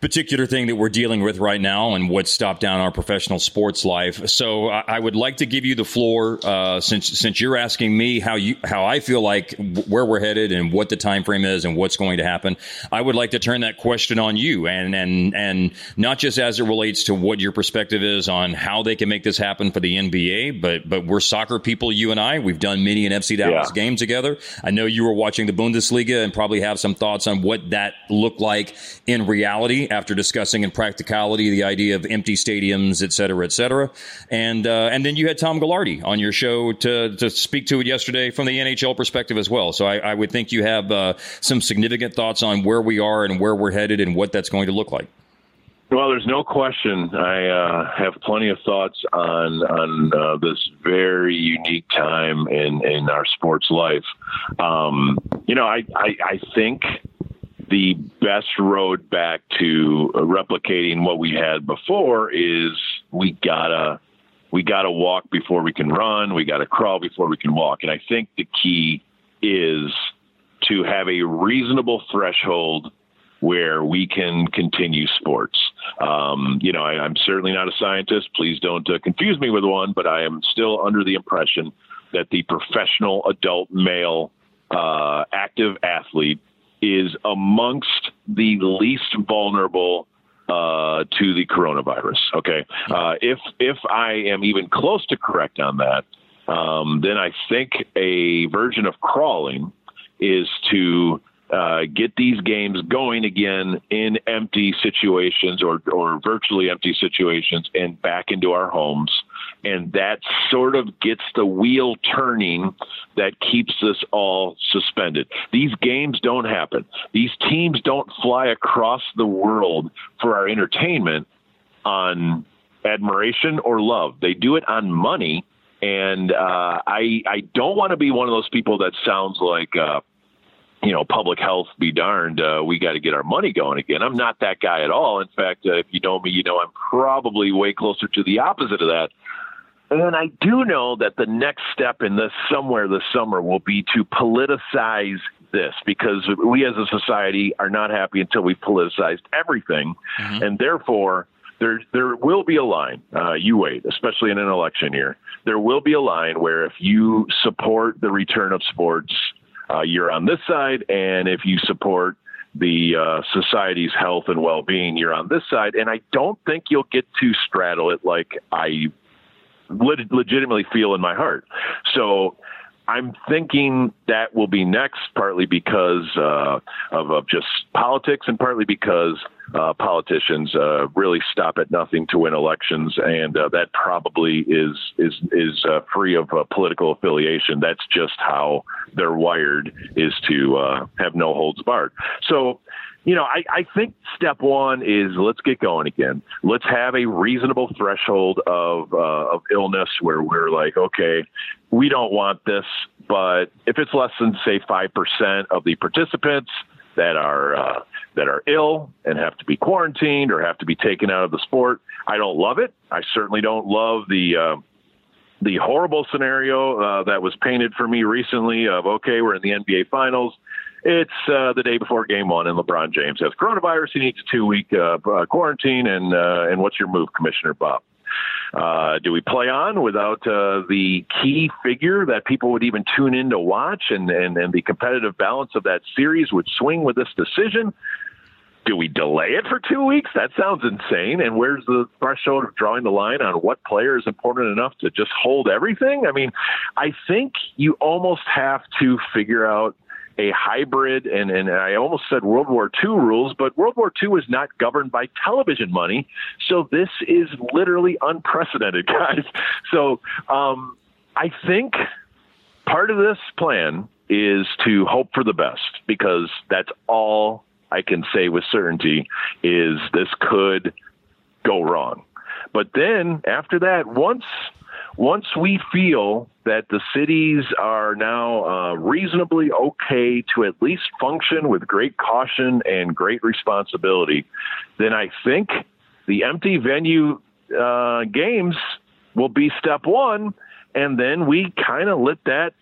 particular thing that we're dealing with right now and what's stopped down our professional sports life. So I, I would like to give you the floor uh, since since you're asking me how you how I feel like where we're headed and what the time frame is and what's going to happen. I would like to turn that question on you and and and not just as it relates to what your perspective is on how they can make this happen for the NBA, but but we're soccer people, you and I. We've done many an FC Dallas yeah. game together. I know you were watching the Bundesliga and probably have some thoughts on what that looked like in reality after discussing in practicality the idea of empty stadiums, et cetera, et cetera. And uh, and then you had Tom Gaglardi on your show to to speak to it yesterday from the NHL perspective as well. So I, I would think you have uh, some significant thoughts on where we are and where we're headed and what that's going to look like. Well, there's no question. I uh, have plenty of thoughts on on uh, this very unique time in in our sports life. Um, you know, I, I I think the best road back to replicating what we had before is we gotta we gotta walk before we can run. We gotta crawl before we can walk. And I think the key is to have a reasonable threshold where we can continue sports. Um, you know, I, am certainly not a scientist. Please don't uh, confuse me with one, but I am still under the impression that the professional adult male uh, active athlete is amongst the least vulnerable uh, to the coronavirus. Okay, uh, if if I am even close to correct on that, um, then I think a version of crawling is to uh, get these games going again in empty situations or, or virtually empty situations and back into our homes. And that sort of gets the wheel turning that keeps us all suspended. These games don't happen. These teams don't fly across the world for our entertainment on admiration or love. They do it on money. And uh, I I don't want to be one of those people that sounds like uh, you know, public health be darned, uh, we got to get our money going again. I'm not that guy at all. In fact, uh, if you know me, you know I'm probably way closer to the opposite of that. And I do know that the next step in this somewhere this summer will be to politicize this because we as a society are not happy until we've politicized everything. Mm-hmm. And therefore, there, there will be a line, uh, you wait, especially in an election year. There will be a line where if you support the return of sports, uh, you're on this side, and if you support the uh, society's health and well-being, you're on this side. And I don't think you'll get to straddle it like I legitimately feel in my heart. So I'm thinking that will be next, partly because uh, of, of, just politics, and partly because uh, politicians uh, really stop at nothing to win elections, and uh, that probably is is is uh, free of uh, political affiliation. That's just how they're wired, is to have no holds barred. So you know, I, I think step one is let's get going again. Let's have a reasonable threshold of uh, of illness where we're like, okay, we don't want this, but if it's less than say five percent of the participants that are uh, that are ill and have to be quarantined or have to be taken out of the sport, I don't love it. I certainly don't love the. Uh, the horrible scenario uh, that was painted for me recently of okay, we're in the NBA Finals it's uh, the day before Game One, and LeBron James has coronavirus. He needs a two-week uh, quarantine, and uh, and what's your move, Commissioner Bob? Uh, do we play on without uh, the key figure that people would even tune in to watch, and, and and the competitive balance of that series would swing with this decision? Do we delay it for two weeks? That sounds insane. And where's the threshold of drawing the line on what player is important enough to just hold everything? I mean, I think you almost have to figure out a hybrid, and, and I almost said World War II rules, but World War II was not governed by television money. So this is literally unprecedented, <laughs> guys. So um, I think part of this plan is to hope for the best because that's all I can say with certainty is this could go wrong. But then after that, once once we feel that the cities are now uh, reasonably okay to at least function with great caution and great responsibility, then I think the empty venue uh, games will be step one, and then we kind of let that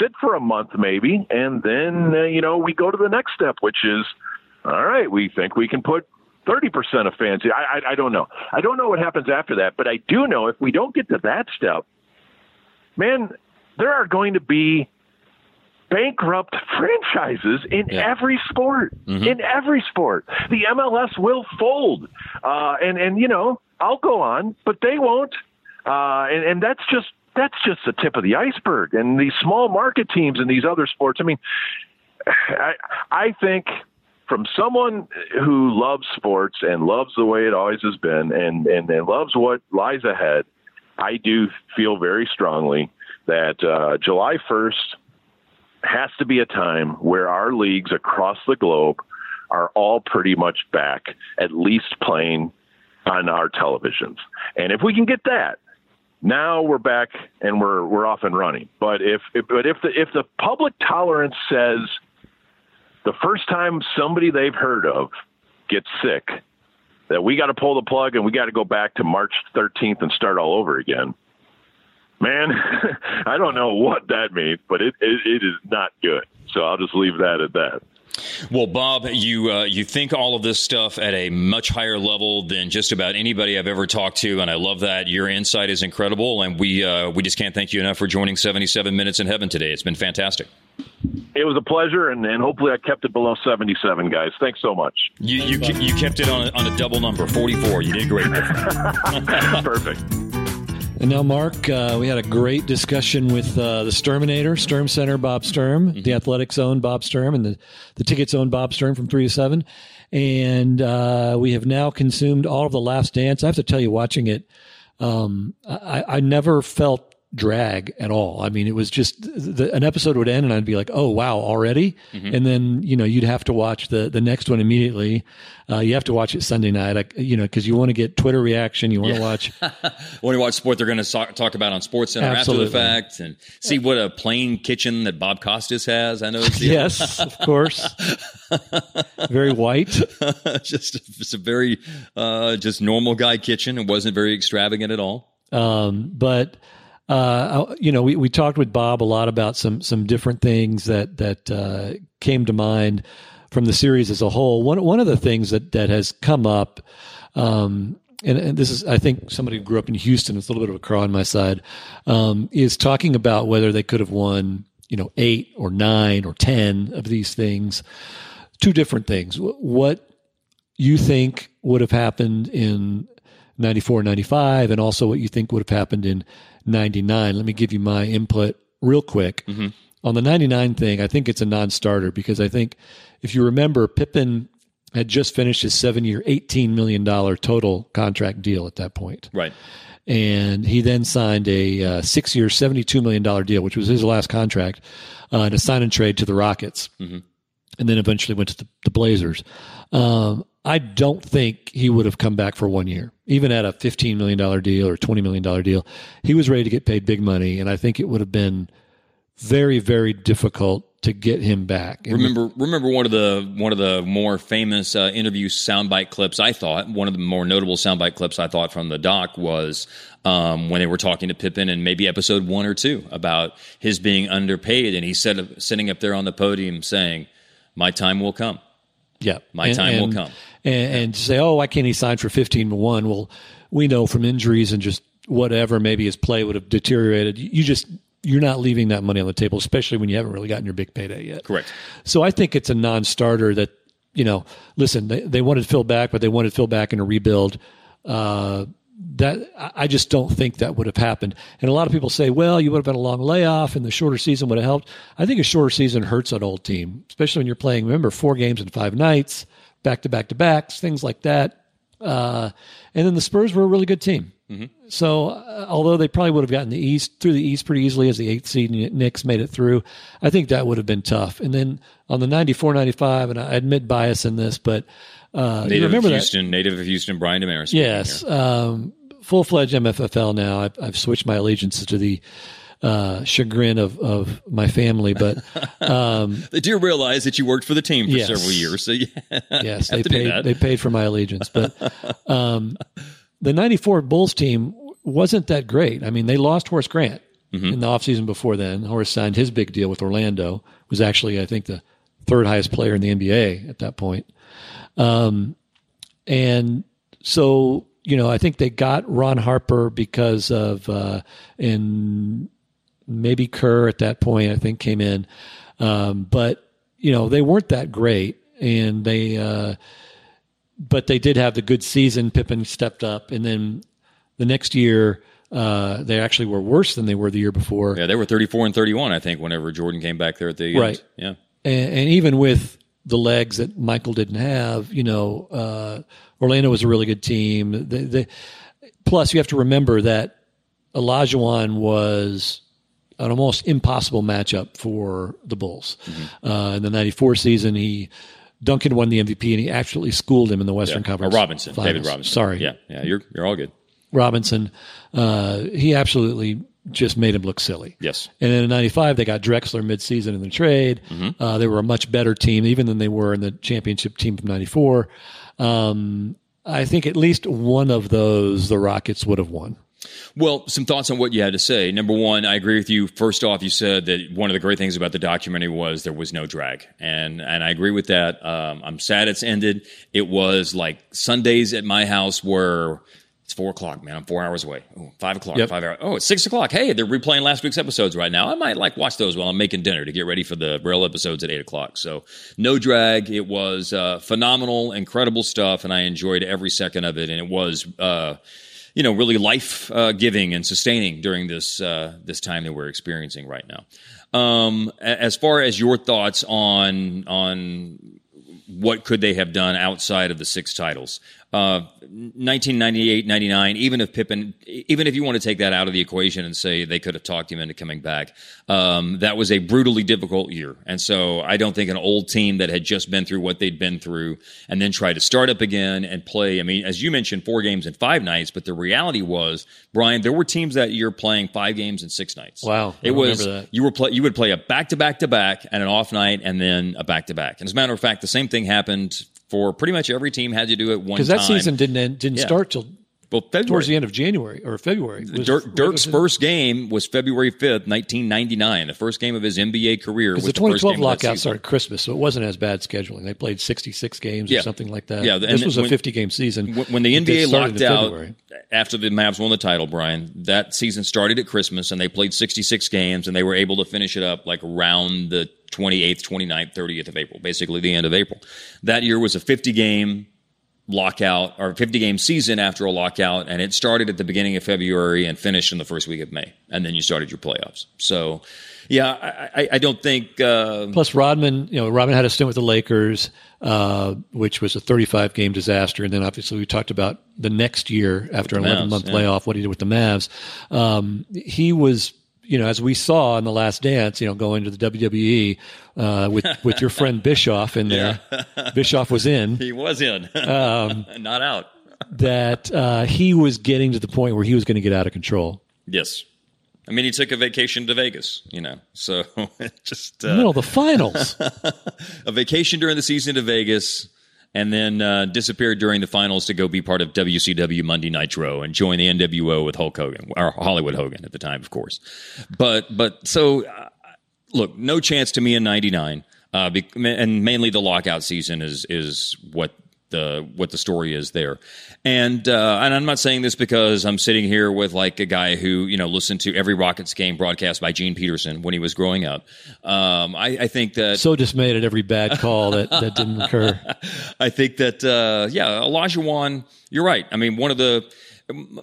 sit for a month maybe, and then uh, you know we go to the next step, which is all right. We think we can put 30% of fans. I, I, I don't know. I don't know what happens after that, but I do know if we don't get to that step, man, there are going to be bankrupt franchises in Yeah. every sport. In every sport, the MLS will fold, uh, and and you know I'll go on, but they won't, uh, and and that's just that's just the tip of the iceberg. And these small market teams in these other sports, I mean, <sighs> I I think from someone who loves sports and loves the way it always has been and, and, and loves what lies ahead, I do feel very strongly that uh, July 1st has to be a time where our leagues across the globe are all pretty much back, at least playing on our televisions. And if we can get that, now we're back and we're we're off and running. But if, if but if the if the public tolerance says the first time somebody they've heard of gets sick, that we got to pull the plug and we got to go back to March 13th and start all over again. Man, <laughs> I don't know what that means, but it, it, it is not good. So I'll just leave that at that. Well, Bob, you uh, you think all of this stuff at a much higher level than just about anybody I've ever talked to, and I love that. Your insight is incredible, and we uh, we just can't thank you enough for joining 77 Minutes in Heaven today. It's been fantastic. It was a pleasure, and, and hopefully I kept it below 77, guys. Thanks so much. You you, you kept it on a, on a double number, 44. You did great. <laughs> Perfect. And now, Mark, uh, we had a great discussion with uh, the Sturminator, Sturm Center, Bob Sturm, the Athletics own Bob Sturm, and the, the Tickets own Bob Sturm from 3 to 7. And uh, we have now consumed all of The Last Dance. I have to tell you, watching it, um, I, I never felt drag at all. I mean, it was just the, an episode would end and I'd be like, oh, wow, already? And then, you know, you'd have to watch the, the next one immediately. Uh, you have to watch it Sunday night, I, you know, because you want to get Twitter reaction. You want to watch. <laughs> when you watch sport, they're going to so- talk about on Sports Center Absolutely. after the fact, and see what a plain kitchen that Bob Costas has. I know. It's <laughs> yes, of course. <laughs> Very white. just it's a very uh, just normal guy kitchen. It wasn't very extravagant at all. Um, but uh, you know, we, we talked with Bob a lot about some some different things that that uh, came to mind from the series as a whole. One one of the things that that has come up. Um, and, and this is, I think, somebody who grew up in Houston. It's a little bit of a craw on my side. Um, is talking about whether they could have won, you know, eight or nine or ten of these things. Two different things. What you think would have happened in 94, 95, and also what you think would have happened in 99. Let me give you my input real quick. On the 99 thing, I think it's a non starter because I think if you remember, Pippen had just finished his seven year, $18 million total contract deal at that point. Right. And he then signed a uh, six year, $72 million deal, which was his last contract, uh, to sign and trade to the Rockets and then eventually went to the, the Blazers. Um, I don't think he would have come back for one year, even at a $15 million deal or $20 million deal. He was ready to get paid big money, and I think it would have been very, very difficult to get him back. And Remember, remember one of the one of the more famous uh, interview soundbite clips. I thought one of the more notable soundbite clips I thought from the doc was um, when they were talking to Pippen in maybe episode one or two about his being underpaid, and he said sitting up there on the podium saying, "My time will come." Yeah, My time will come. And, and say, oh, why can't he sign for fifteen to one? Well, we know from injuries and just whatever, maybe his play would have deteriorated. You just you're not leaving that money on the table, especially when you haven't really gotten your big payday yet. Correct. So I think it's a non-starter. That you know, listen, they, they wanted Phil back, but they wanted Phil back in a rebuild. Uh, that I I just don't think that would have happened. And a lot of people say, well, you would have been a long layoff, and the shorter season would have helped. I think a shorter season hurts an old team, especially when you're playing. Remember, four games in five nights, back to back to backs, things like that. Uh, and then the Spurs were a really good team. So, uh, although they probably would have gotten the East through the East pretty easily as the eighth seed, and Knicks made it through, I think that would have been tough. And then on the 94 95, and I admit bias in this, but uh, you Native of remember that. Houston, native of Houston, Brian Dameris. Yes. Um, full fledged MFFL now. I've, I've switched my allegiances to the uh, chagrin of, of my family, but um, <laughs> They do realize that you worked for the team for Yes. several years, so yeah, <laughs> yes, they paid they paid for my allegiance. But um, the '94 Bulls team wasn't that great. I mean, they lost Horace Grant Mm-hmm. in the offseason before then. Horace signed his big deal with Orlando. Was actually, I think, the third highest player in the NBA at that point. Um, and so you know, I think they got Ron Harper because of uh, and maybe Kerr at that point. I think came in, um, but you know they weren't that great, and they. Uh, but they did have the good season. Pippen stepped up, and then the next year uh, they actually were worse than they were the year before. yeah, they were 34 and 31, I think, whenever Jordan came back there at the Right. end. Yeah. and, and even with the legs that Michael didn't have, you know, uh, Orlando was a really good team. They, they, plus, you have to remember that Olajuwon was an almost impossible matchup for the Bulls. Uh, in the '94 season, he Duncan won the MVP, and he actually schooled him in the Western Or Conference. Robinson, David Robinson. Sorry, Yeah, yeah, you're you're all good. Robinson. Uh, he absolutely just made him look silly. Yes. And then in '95, they got Drexler midseason in the trade. Mm-hmm. Uh, they were a much better team, even than they were in the championship team from '94. Um, I think at least one of those the Rockets would have won. Well, some thoughts on what you had to say. Number one, I agree with you. First off, you said that one of the great things about the documentary was there was no drag, and and I agree with that. Um, I'm sad it's ended. It was like Sundays at my house were. It's four o'clock, man. I'm four hours away. Oh, five o'clock, Yep. five hours. Oh, it's six o'clock. Hey, they're replaying last week's episodes right now. I might like watch those while I'm making dinner to get ready for the real episodes at eight o'clock. So no drag. It was uh, phenomenal, incredible stuff, and I enjoyed every second of it. And it was, uh, you know, really life uh, giving and sustaining during this uh, this time that we're experiencing right now. Um, as far as your thoughts on on what could they have done outside of the six titles? Uh, 1998, 99, even if Pippen, even if you want to take that out of the equation and say they could have talked him into coming back, um, that was a brutally difficult year. And so I don't think an old team that had just been through what they'd been through and then try to start up again and play. I mean, as you mentioned, four games in five nights, but the reality was, Brian, there were teams that year playing five games in six nights. Wow. I It was, that. you were play, you would play a back to back to back and an off night and then a back to back. And as a matter of fact, the same thing happened for pretty much every team had to do it one Because that season didn't end, didn't Yeah. start till well, February. towards the end of January or February. Was- Dirk, Dirk's first game was February 5th, 1999, the first game of his NBA career. Was the the first 2012 game of that lockout started Christmas, so it wasn't as bad scheduling. They played 66 games Yeah. or something like that. Yeah, this was a 50 game season. When- When the NBA locked out after the Mavs won the title, Brian, that season started at Christmas and they played 66 games and they were able to finish it up like around the 28th, 29th, 30th of April, basically the end of April. That year was a 50 game lockout or 50 game season after a lockout and it started at the beginning of February and finished in the first week of May and then you started your playoffs. So yeah, I, I, I don't think uh, Plus, Rodman, you know, Rodman had a stint with the Lakers, uh, which was a 35 game disaster. And then obviously we talked about the next year after an 11 month yeah. layoff, what he did with the Mavs. Um, he was, you know, as we saw in the last dance, you know, going to the WWE, uh, with, with your friend <laughs> Bischoff in there. Bischoff was in he was in, Um, <laughs> not out. that, uh, he was getting to the point where he was going to get out of control. Yes. I mean, he took a vacation to Vegas, you know, so <laughs> just uh, Middle of the finals. a vacation during the season to Vegas, and then uh, disappeared during the finals to go be part of WCW Monday Nitro and join the NWO with Hulk Hogan or Hollywood Hogan at the time, of course. But but so uh, look, no chance to me in '99, uh, and mainly the lockout season is is what the what the story is there. And uh, and I'm not saying this because I'm sitting here with like a guy who you know listened to every Rockets game broadcast by Gene Peterson when he was growing up. Um, I, I think that so dismayed at every bad call that, that didn't occur. <laughs> I think that uh, yeah, Olajuwon. You're right. I mean, one of the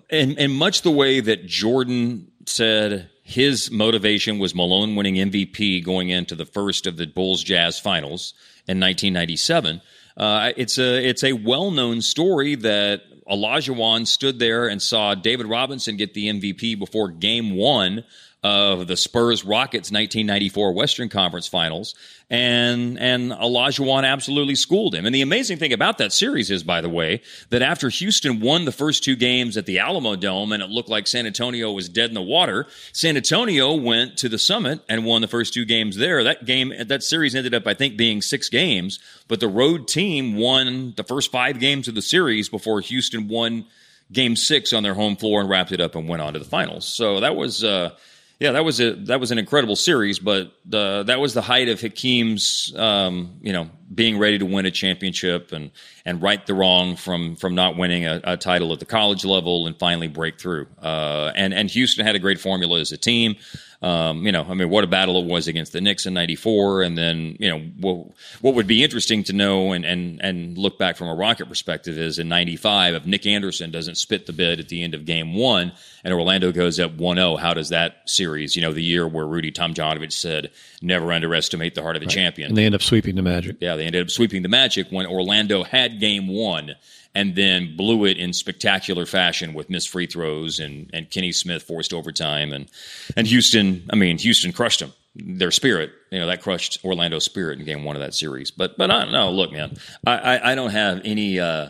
and and much the way that Jordan said his motivation was Malone winning MVP going into the first of the Bulls Jazz finals in 1997. Uh, it's a it's a well known story that Olajuwon stood there and saw David Robinson get the MVP before Game One of the Spurs Rockets 1994 Western Conference Finals, and and Olajuwon absolutely schooled him. And the amazing thing about that series is, by the way, that after Houston won the first two games at the Alamo Dome and it looked like San Antonio was dead in the water, San Antonio went to the Summit and won the first two games there. That game, that series ended up, I think, being six games, but the road team won the first five games of the series before Houston won game six on their home floor and wrapped it up and went on to the finals. So that was. Uh, yeah, that was a that was an incredible series, but the that was the height of Hakeem's um, you know being ready to win a championship and and right the wrong from from not winning a, a title at the college level and finally break through. Uh, and and Houston had a great formula as a team. Um, you know, I mean, what a battle it was against the Knicks in '94, and then you know what, what would be interesting to know and and and look back from a Rocket perspective is in '95 if Nick Anderson doesn't spit the bid at the end of Game One and Orlando goes up 1-0, how does that series? You know, the year where Rudy Tomjanovich said, "Never underestimate the heart of a right. champion," and they end up sweeping the Magic. Yeah, they ended up sweeping the Magic when Orlando had Game One and then blew it in spectacular fashion with missed free throws and, and Kenny Smith forced overtime and and Houston. I mean, Houston crushed them. Their spirit, you know, that crushed Orlando's spirit in Game One of that series. But but I don't know. Look, man, I I, I don't have any. Uh,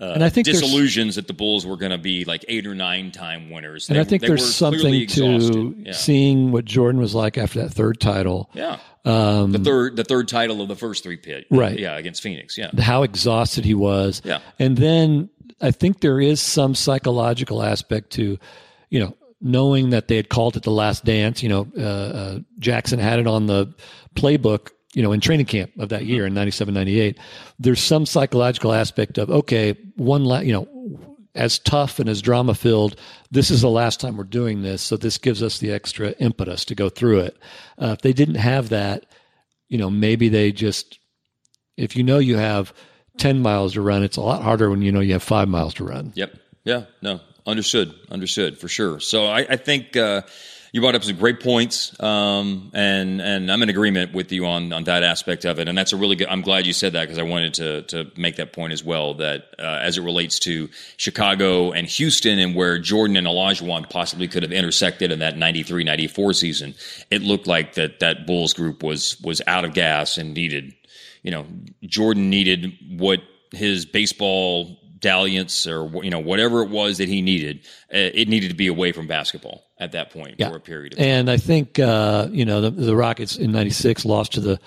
uh, and I think disillusions that the Bulls were going to be like eight or nine time winners. They, and I think there's something to yeah. seeing what Jordan was like after that third title. Yeah, um, the third the third title of the first three pit. Right. Yeah, against Phoenix. Yeah, how exhausted he was. Yeah, and then I think there is some psychological aspect to, you know, knowing that they had called it the last dance. You know, uh, uh, Jackson had it on the playbook you know, in training camp of that year in 97, 98, there's some psychological aspect of, okay, one, la- you know, as tough and as drama filled, this is the last time we're doing this. So this gives us the extra impetus to go through it. Uh, if they didn't have that, you know, maybe they just, if you know you have 10 miles to run, it's a lot harder when you know you have five miles to run. Yep. Yeah. No, understood. Understood for sure. So I, I think, uh, you brought up some great points, um, and and I'm in agreement with you on on that aspect of it. And that's a really good. I'm glad you said that because I wanted to to make that point as well. That uh, as it relates to Chicago and Houston, and where Jordan and Olajuwon possibly could have intersected in that 93, 94 season, it looked like that that Bulls group was was out of gas and needed. You know, Jordan needed what his baseball dalliance or you know whatever it was that he needed, uh, it needed to be away from basketball at that point yeah. for a period of time. And I think uh, you know the, the Rockets in '96 lost to the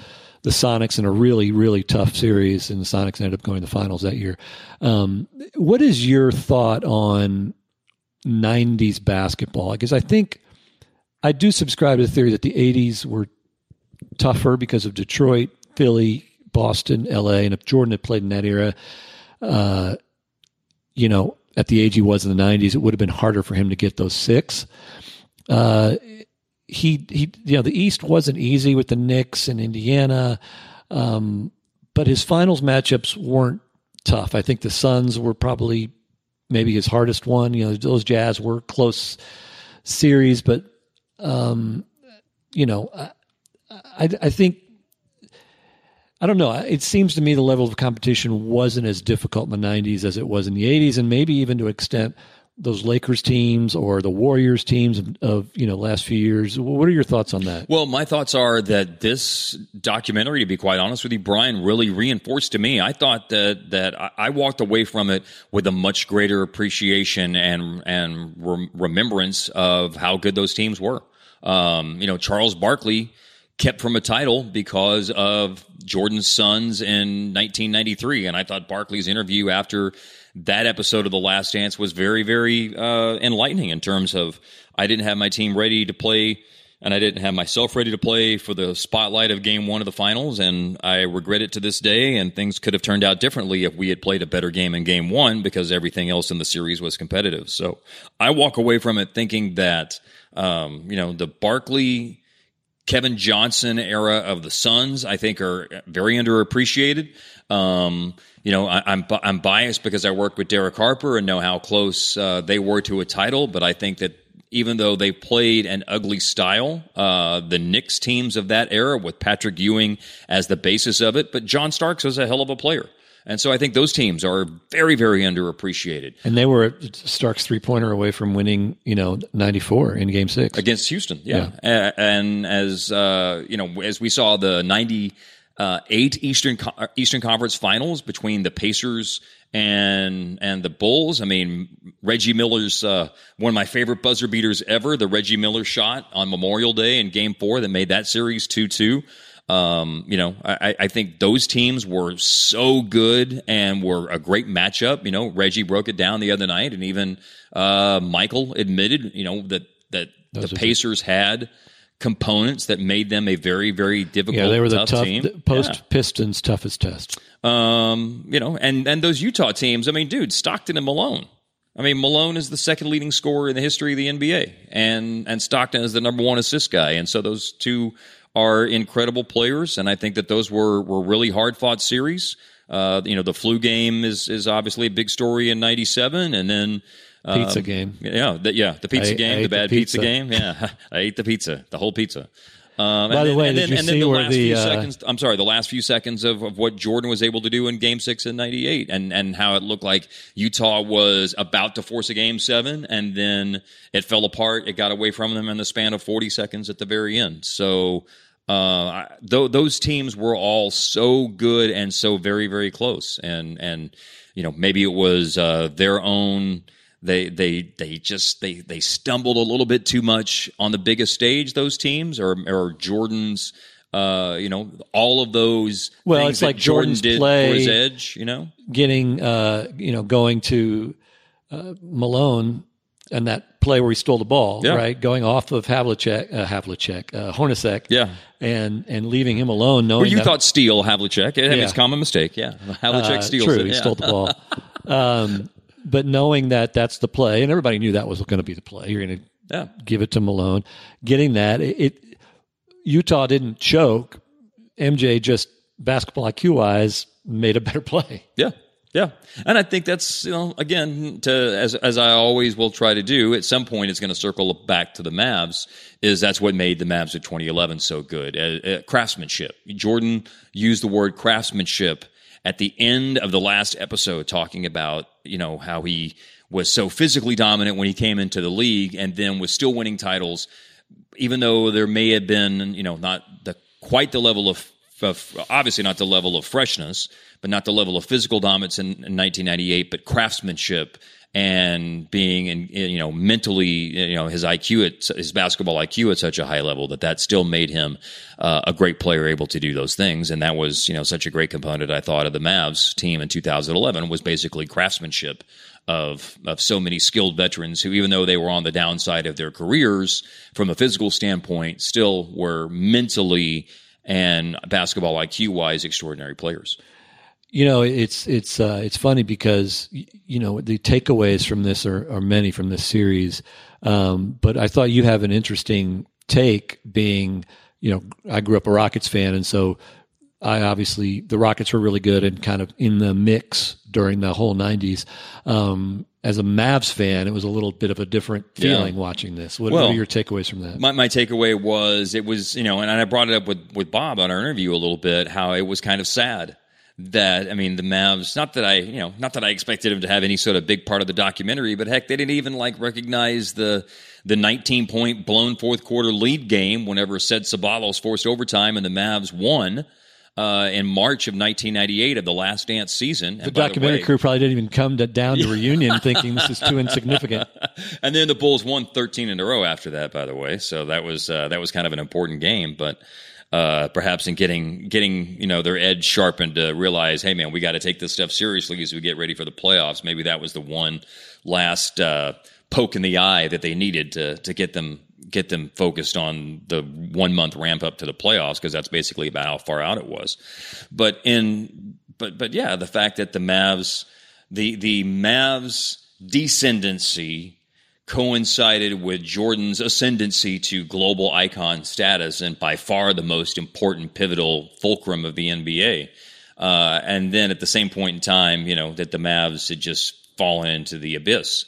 the Sonics in a really really tough series, and the Sonics ended up going to the finals that year. Um, what is your thought on '90s basketball? Because I think I do subscribe to the theory that the '80s were tougher because of Detroit, Philly, Boston, LA, and if Jordan had played in that era, uh, you know, at the age he was in the 90s, it would have been harder for him to get those six. Uh, he, he, you know, the East wasn't easy with the Knicks and Indiana, um, but his finals matchups weren't tough. I think the Suns were probably maybe his hardest one. You know, those Jazz were close series, but, um, you know, I, I, I think I don't know. It seems to me the level of competition wasn't as difficult in the 90s as it was in the 80s, and maybe even to extent those Lakers teams or the Warriors teams of, of, you know last few years. What are your thoughts on that? Well, my thoughts are that this documentary, to be quite honest with you, Brian, really reinforced to me. I thought that that I walked away from it with a much greater appreciation and and remembrance of how good those teams were. Um, you know, Charles Barkley kept from a title because of Jordan's sons in 1993. And I thought Barkley's interview after that episode of The Last Dance was very, very uh, enlightening in terms of I didn't have my team ready to play and I didn't have myself ready to play for the spotlight of game one of the finals. And I regret it to this day. And things could have turned out differently if we had played a better game in game one because everything else in the series was competitive. So I walk away from it thinking that, um, you know, the Barkley Kevin Johnson era of the Suns, I think, are very underappreciated. Um, you know, I, am I'm, I'm biased because I worked with Derek Harper and know how close uh, they were to a title, but I think that even though they played an ugly style, uh, the Knicks teams of that era with Patrick Ewing as the basis of it, but John Starks was a hell of a player. And so I think those teams are very, very underappreciated. And they were Stark's three pointer away from winning, you know, 94 in game six against Houston. Yeah. yeah. And as, uh, you know, as we saw the 98 uh, Eastern, Eastern Conference finals between the Pacers and and the Bulls. I mean, Reggie Miller's uh, one of my favorite buzzer beaters ever. The Reggie Miller shot on Memorial Day in Game Four that made that series two two. Um, you know, I, I think those teams were so good and were a great matchup. You know, Reggie broke it down the other night, and even uh, Michael admitted, you know, that that those the Pacers had components that made them a very, very difficult. Yeah, they were the tough, tough team. post yeah. Pistons toughest test. Um, you know, and and those Utah teams. I mean, dude, Stockton and Malone. I mean, Malone is the second leading scorer in the history of the NBA, and and Stockton is the number one assist guy, and so those two are incredible players, and I think that those were were really hard fought series. Uh, you know, the flu game is is obviously a big story in '97, and then pizza um, game. Yeah, the, yeah, the pizza I, game, I the bad the pizza. pizza. game. Yeah, <laughs> I ate the pizza, the whole pizza. Um, By the then, way, and did then, you see the where last the few uh, seconds? I'm sorry, the last few seconds of, of what Jordan was able to do in Game Six in '98, and and how it looked like Utah was about to force a Game Seven, and then it fell apart. It got away from them in the span of 40 seconds at the very end. So. Uh, th- those teams were all so good and so very, very close, and and you know maybe it was uh, their own they they they just they they stumbled a little bit too much on the biggest stage. Those teams or or Jordan's. Uh, you know, all of those. Well, it's like Jordan Jordan's did play, for his edge. You know, getting uh, you know, going to uh, Malone and that play where he stole the ball, yeah. right? Going off of Havlicek, uh, Havlicek, uh, Hornacek, yeah, and and leaving him alone, knowing well, you that, thought steal Havlicek. It, yeah. It's a common mistake. Yeah, Havlicek uh, steals true, it. He stole the ball. <laughs> um, but knowing that that's the play, and everybody knew that was going to be the play. You're going to yeah. give it to Malone. Getting that, it, it Utah didn't choke. MJ just basketball IQ wise made a better <laughs> play. Yeah. Yeah, and I think that's you know again to as as I always will try to do. At some point, it's going to circle back to the Mavs. Is that's what made the Mavs of 2011 so good? Uh, uh, craftsmanship. Jordan used the word craftsmanship at the end of the last episode talking about, you know, how he was so physically dominant when he came into the league and then was still winning titles, even though there may have been, you know, not the quite the level of, of obviously not the level of freshness, but not the level of physical dominance in, in 1998, but craftsmanship and being in, you know mentally you know his IQ at his basketball IQ at such a high level that that still made him uh, a great player able to do those things and that was you know such a great component I thought of the Mavs team in 2011 was basically craftsmanship of of so many skilled veterans who even though they were on the downside of their careers from a physical standpoint still were mentally and basketball IQ wise extraordinary players. You know, it's it's uh, it's funny because you know the takeaways from this are, are many from this series, um, but I thought you have an interesting take. Being, you know, I grew up a Rockets fan, and so I obviously the Rockets were really good and kind of in the mix during the whole '90s. Um, as a Mavs fan, it was a little bit of a different feeling yeah. watching this. What, well, what, are your takeaways from that? My, my takeaway was it was you know, and I brought it up with with Bob on our interview a little bit how it was kind of sad that I mean the Mavs. Not that I you know not that I expected him to have any sort of big part of the documentary, but heck, they didn't even like recognize the the 19 point blown fourth quarter lead game whenever Ced Ceballos forced overtime and the Mavs won. Uh, in March of 1998 of the Last Dance season. The documentary the way, crew probably didn't even come to, down to <laughs> reunion thinking this is too insignificant. <laughs> and then the Bulls won 13 in a row after that, by the way. So that was uh, that was kind of an important game, but uh, perhaps in getting getting you know their edge sharpened to realize, hey man, we got to take this stuff seriously as we get ready for the playoffs. Maybe that was the one last uh, poke in the eye that they needed to to get them get them focused on the one month ramp up to the playoffs because that's basically about how far out it was. But in but but yeah, the fact that the Mavs the the Mavs descendancy coincided with Jordan's ascendancy to global icon status and by far the most important pivotal fulcrum of the NBA. Uh, and then at the same point in time, you know, that the Mavs had just fallen into the abyss.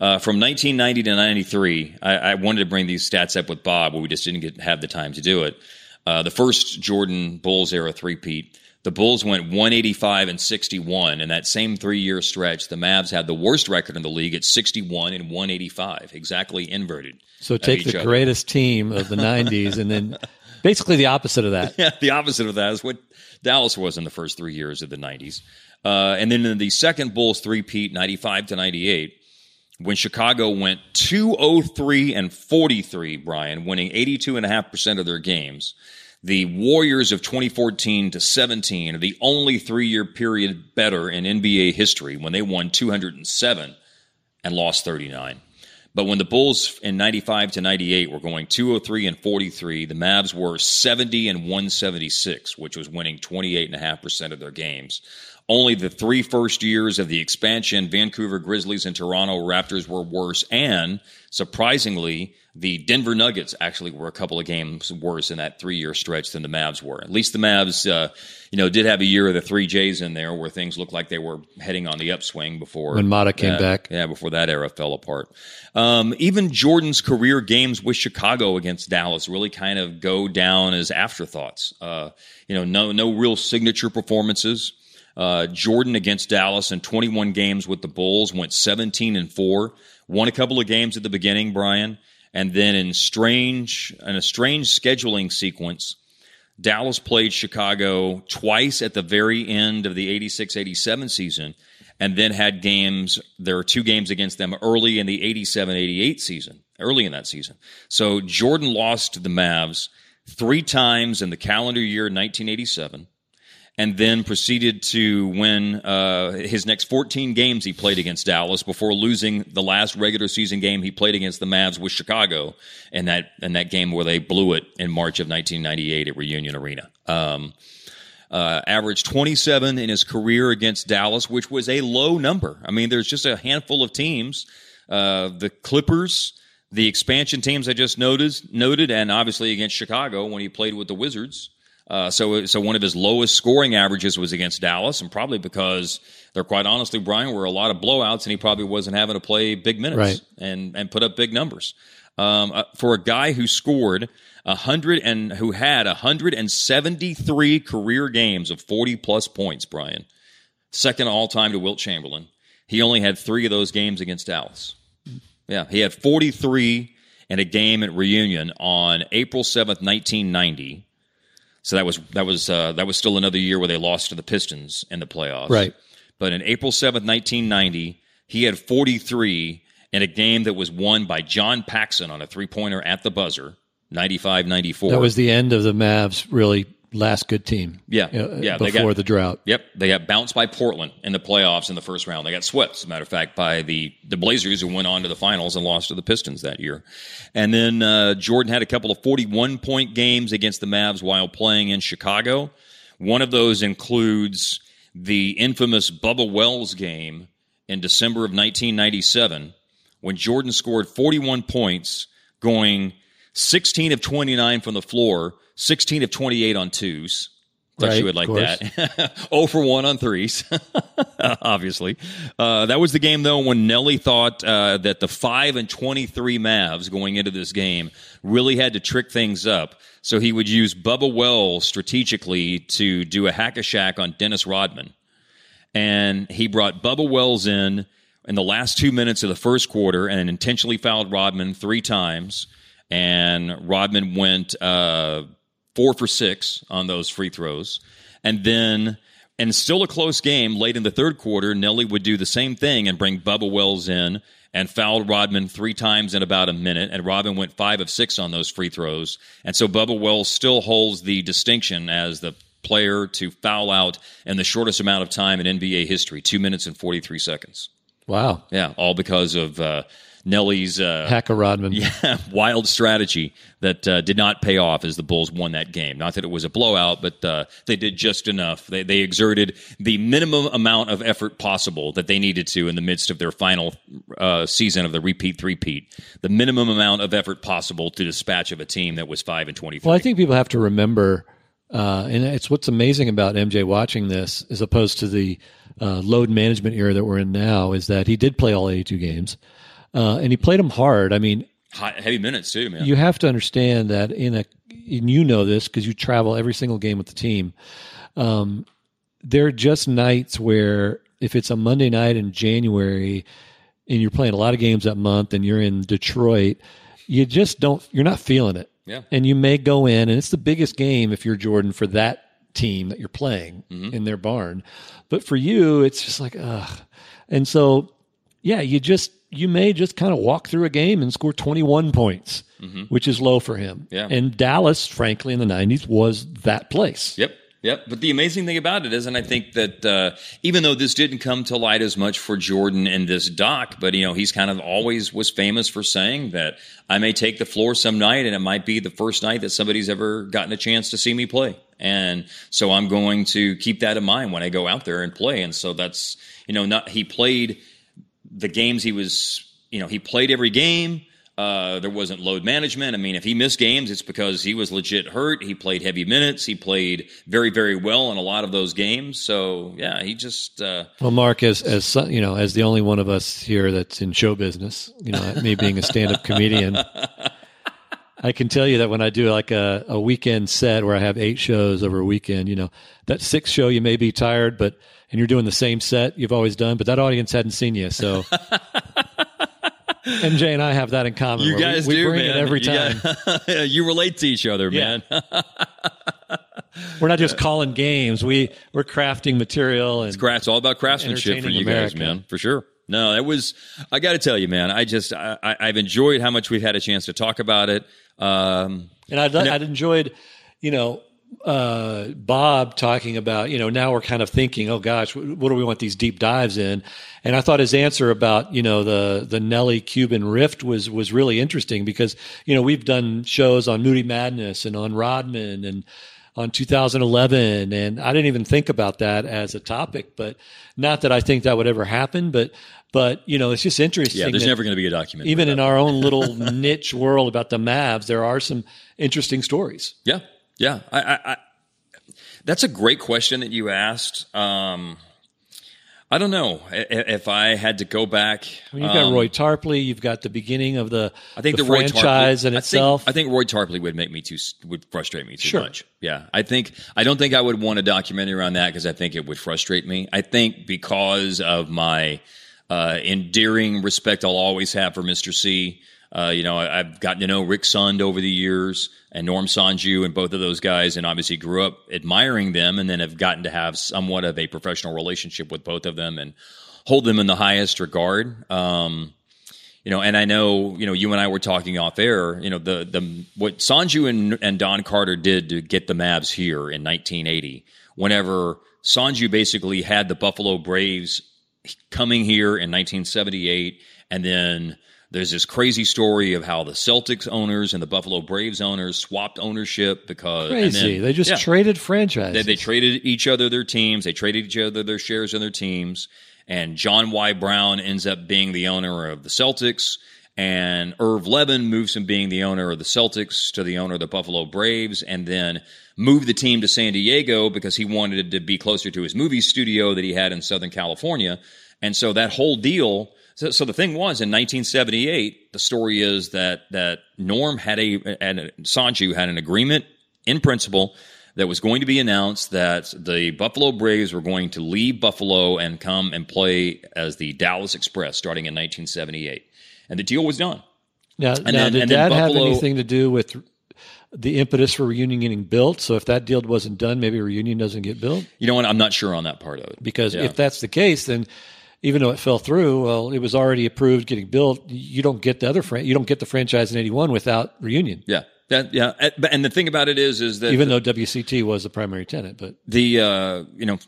Uh, from 1990 to 93, I, I, wanted to bring these stats up with Bob, but we just didn't get, have the time to do it. Uh, the first Jordan Bulls era three-peat, The Bulls went 185 and 61. In that same three year stretch, the Mavs had the worst record in the league at 61 and 185, exactly inverted. So take the other. greatest team of the 90s and then <laughs> basically the opposite of that. Yeah, the opposite of that is what Dallas was in the first three years of the 90s. Uh, and then in the second Bulls three-peat, 95 to 98, when Chicago went 203 and 43, Brian, winning 82.5% of their games, the Warriors of 2014 to 17 are the only three year period better in NBA history when they won 207 and lost 39. But when the Bulls in 95 to 98 were going 203 and 43, the Mavs were 70 and 176, which was winning 28.5% of their games. Only the three first years of the expansion, Vancouver Grizzlies and Toronto Raptors were worse. And surprisingly, the Denver Nuggets actually were a couple of games worse in that three year stretch than the Mavs were. At least the Mavs, uh, you know, did have a year of the three J's in there where things looked like they were heading on the upswing before when Mata came back. Yeah, before that era fell apart. Um, even Jordan's career games with Chicago against Dallas really kind of go down as afterthoughts. Uh, you know, no no real signature performances. Uh, Jordan against Dallas in 21 games with the Bulls went 17 and four. Won a couple of games at the beginning, Brian, and then in strange in a strange scheduling sequence, Dallas played Chicago twice at the very end of the 86-87 season, and then had games. There were two games against them early in the 87-88 season, early in that season. So Jordan lost to the Mavs three times in the calendar year 1987 and then proceeded to win uh, his next 14 games he played against Dallas before losing the last regular season game he played against the Mavs with Chicago in that in that game where they blew it in March of 1998 at Reunion Arena. Um, uh, averaged 27 in his career against Dallas, which was a low number. I mean, there's just a handful of teams. Uh, the Clippers, the expansion teams I just noted, and obviously against Chicago when he played with the Wizards. Uh, so, so one of his lowest scoring averages was against Dallas, and probably because there, quite honestly, Brian, were a lot of blowouts, and he probably wasn't having to play big minutes right. and and put up big numbers. Um, uh, for a guy who scored a hundred and who had hundred and seventy three career games of forty plus points, Brian, second all time to Wilt Chamberlain. He only had three of those games against Dallas. Yeah, he had forty three in a game at Reunion on April seventh, nineteen ninety so that was that was uh, that was still another year where they lost to the Pistons in the playoffs. Right. But in April seventh, nineteen ninety, he had forty three in a game that was won by John Paxson on a three pointer at the buzzer, 95-94. That was the end of the Mavs really last good team. Yeah, uh, yeah. Before got, the drought. Yep, they got bounced by Portland in the playoffs in the first round. They got swept, as a matter of fact, by the the Blazers, who went on to the finals and lost to the Pistons that year. And then uh, Jordan had a couple of forty-one point games against the Mavs while playing in Chicago. One of those includes the infamous Bubba Wells game in December of 1997, when Jordan scored 41 points, going 16 of 29 from the floor 16 of 28 on twos. Thought right, you would like that. 0 <laughs> for 1 on threes, <laughs> obviously. Uh, that was the game, though, when Nellie thought uh, that the 5 and 23 Mavs going into this game really had to trick things up. So he would use Bubba Wells strategically to do a hack a Shaq on Dennis Rodman. And he brought Bubba Wells in in the last two minutes of the first quarter and intentionally fouled Rodman three times. And Rodman went. Uh, four for six on those free throws. And then, and still a close game late in the third quarter, Nellie would do the same thing and bring Bubba Wells in and fouled Rodman three times in about a minute. And Rodman went five of six on those free throws. And so Bubba Wells still holds the distinction as the player to foul out in the shortest amount of time in NBA history, two minutes and 43 seconds. Wow. Yeah, all because of uh, Nellie's uh, Hacker Rodman. <laughs> Yeah, wild strategy that uh, did not pay off as the Bulls won that game. Not that it was a blowout, but uh, they did just enough. They, they exerted the minimum amount of effort possible that they needed to in the midst of their final uh, season of the repeat three-peat. The minimum amount of effort possible to dispatch of a team that was five and twenty-three. Well, I think people have to remember. Uh, and it's what's amazing about MJ watching this, as opposed to the uh, load management era that we're in now, is that he did play all 82 games uh, and he played them hard. I mean, High, heavy minutes too, man. You have to understand that in a, and you know this because you travel every single game with the team. Um, there are just nights where if it's a Monday night in January and you're playing a lot of games that month and you're in Detroit, you just don't you're not feeling it. Yeah. And you may go in and it's the biggest game if you're Jordan for that team that you're playing Mm-hmm. in their barn. But for you, it's just like, ugh. And so yeah, you just you may just kind of walk through a game and score 21 points, which is low for him. Mm-hmm. Yeah. And Dallas, frankly, in the 90s was that place. Yep. Yep. But the amazing thing about it is, and I think that uh, even though this didn't come to light as much for Jordan in this doc, but you know he's kind of always was famous for saying that I may take the floor some night, and it might be the first night that somebody's ever gotten a chance to see me play, and so I'm going to keep that in mind when I go out there and play. And so that's you know not he played the games he was you know he played every game. Uh, there wasn't load management. I mean, if he missed games, it's because he was legit hurt. He played heavy minutes. He played very, very well in a lot of those games. So yeah, he just uh, Well, Mark, as as you know, as the only one of us here that's in show business, you know, me being a stand-up comedian, <laughs> I can tell you that when I do like a, a weekend set where I have eight shows over a weekend, you know, that sixth show you may be tired, but and you're doing the same set you've always done, but that audience hadn't seen you, so. <laughs> MJ and I have that in common. you guys we, we do, bring man. it every time. <laughs> got- you relate to each other, Yeah. man. We're not just <laughs> calling games. We we're crafting material and Cra- It's all about craftsmanship for you guys, man, for sure. No, it was. I got to tell you, man. I just I, I've enjoyed how much we've had a chance to talk about it. Um, And I'd, I'd enjoyed, you know, uh, Bob talking about, you know, now we're kind of thinking, oh gosh, what, what do we want these deep dives in? And I thought his answer about, you know, the the Nellie Cuban rift was was really interesting because, you know, we've done shows on Moody Madness and on Rodman and on 2011 and I didn't even think about that as a topic, but not that I think that would ever happen, but but you know, it's just interesting. yeah, there's never going to be a documentary. even in our own <laughs> little niche world about the Mavs, there are some interesting stories. Yeah, yeah. I, I, I, that's a great question that you asked. Um, I don't know if I had to go back. You've got um, Roy Tarpley, you've got the beginning of the, I think the, the, Roy franchise Tarpley, in I itself. Think, I think Roy Tarpley would make me too would frustrate me too Sure. much. Yeah, I think I don't think I would want a documentary on that because I think it would frustrate me. I think because of my uh, endearing respect I'll always have for Mr. C. Uh, you know, I, I've gotten to know Rick Sund over the years and Norm Sonju and both of those guys, and obviously grew up admiring them, and then have gotten to have somewhat of a professional relationship with both of them and hold them in the highest regard. Um, you know, and I know, you know, you and I were talking off air, you know, the, the, what Sonju and, and Don Carter did to get the Mavs here in 1980, whenever Sonju basically had the Buffalo Braves coming here in 1978, and then there's this crazy story of how the Celtics owners and the Buffalo Braves owners swapped ownership because and Crazy. then- they just yeah. traded franchises. They, they traded each other their teams. They traded each other their shares in their teams. And John Y. Brown ends up being the owner of the Celtics. And Irv Levin moves from being the owner of the Celtics to the owner of the Buffalo Braves. And then moved the team to San Diego because he wanted to be closer to his movie studio that he had in Southern California. And so that whole deal. So, so the thing was in 1978, the story is that that Norm had a and Sonju had an agreement in principle that was going to be announced that the Buffalo Braves were going to leave Buffalo and come and play as the Dallas Express starting in 1978. And the deal was done. now, now then- did and that have anything to do with the impetus for reunion getting built? So if that deal wasn't done, maybe reunion doesn't get built. You know what? I'm not sure on that part of it. Because Yeah. if that's the case, then even though it fell through, well, it was already approved getting built. You don't get the other fran- you don't get the franchise in '81 without reunion. Yeah. That, yeah. And- the thing about it is, is that Even though WCT was the primary tenant, but the uh, you know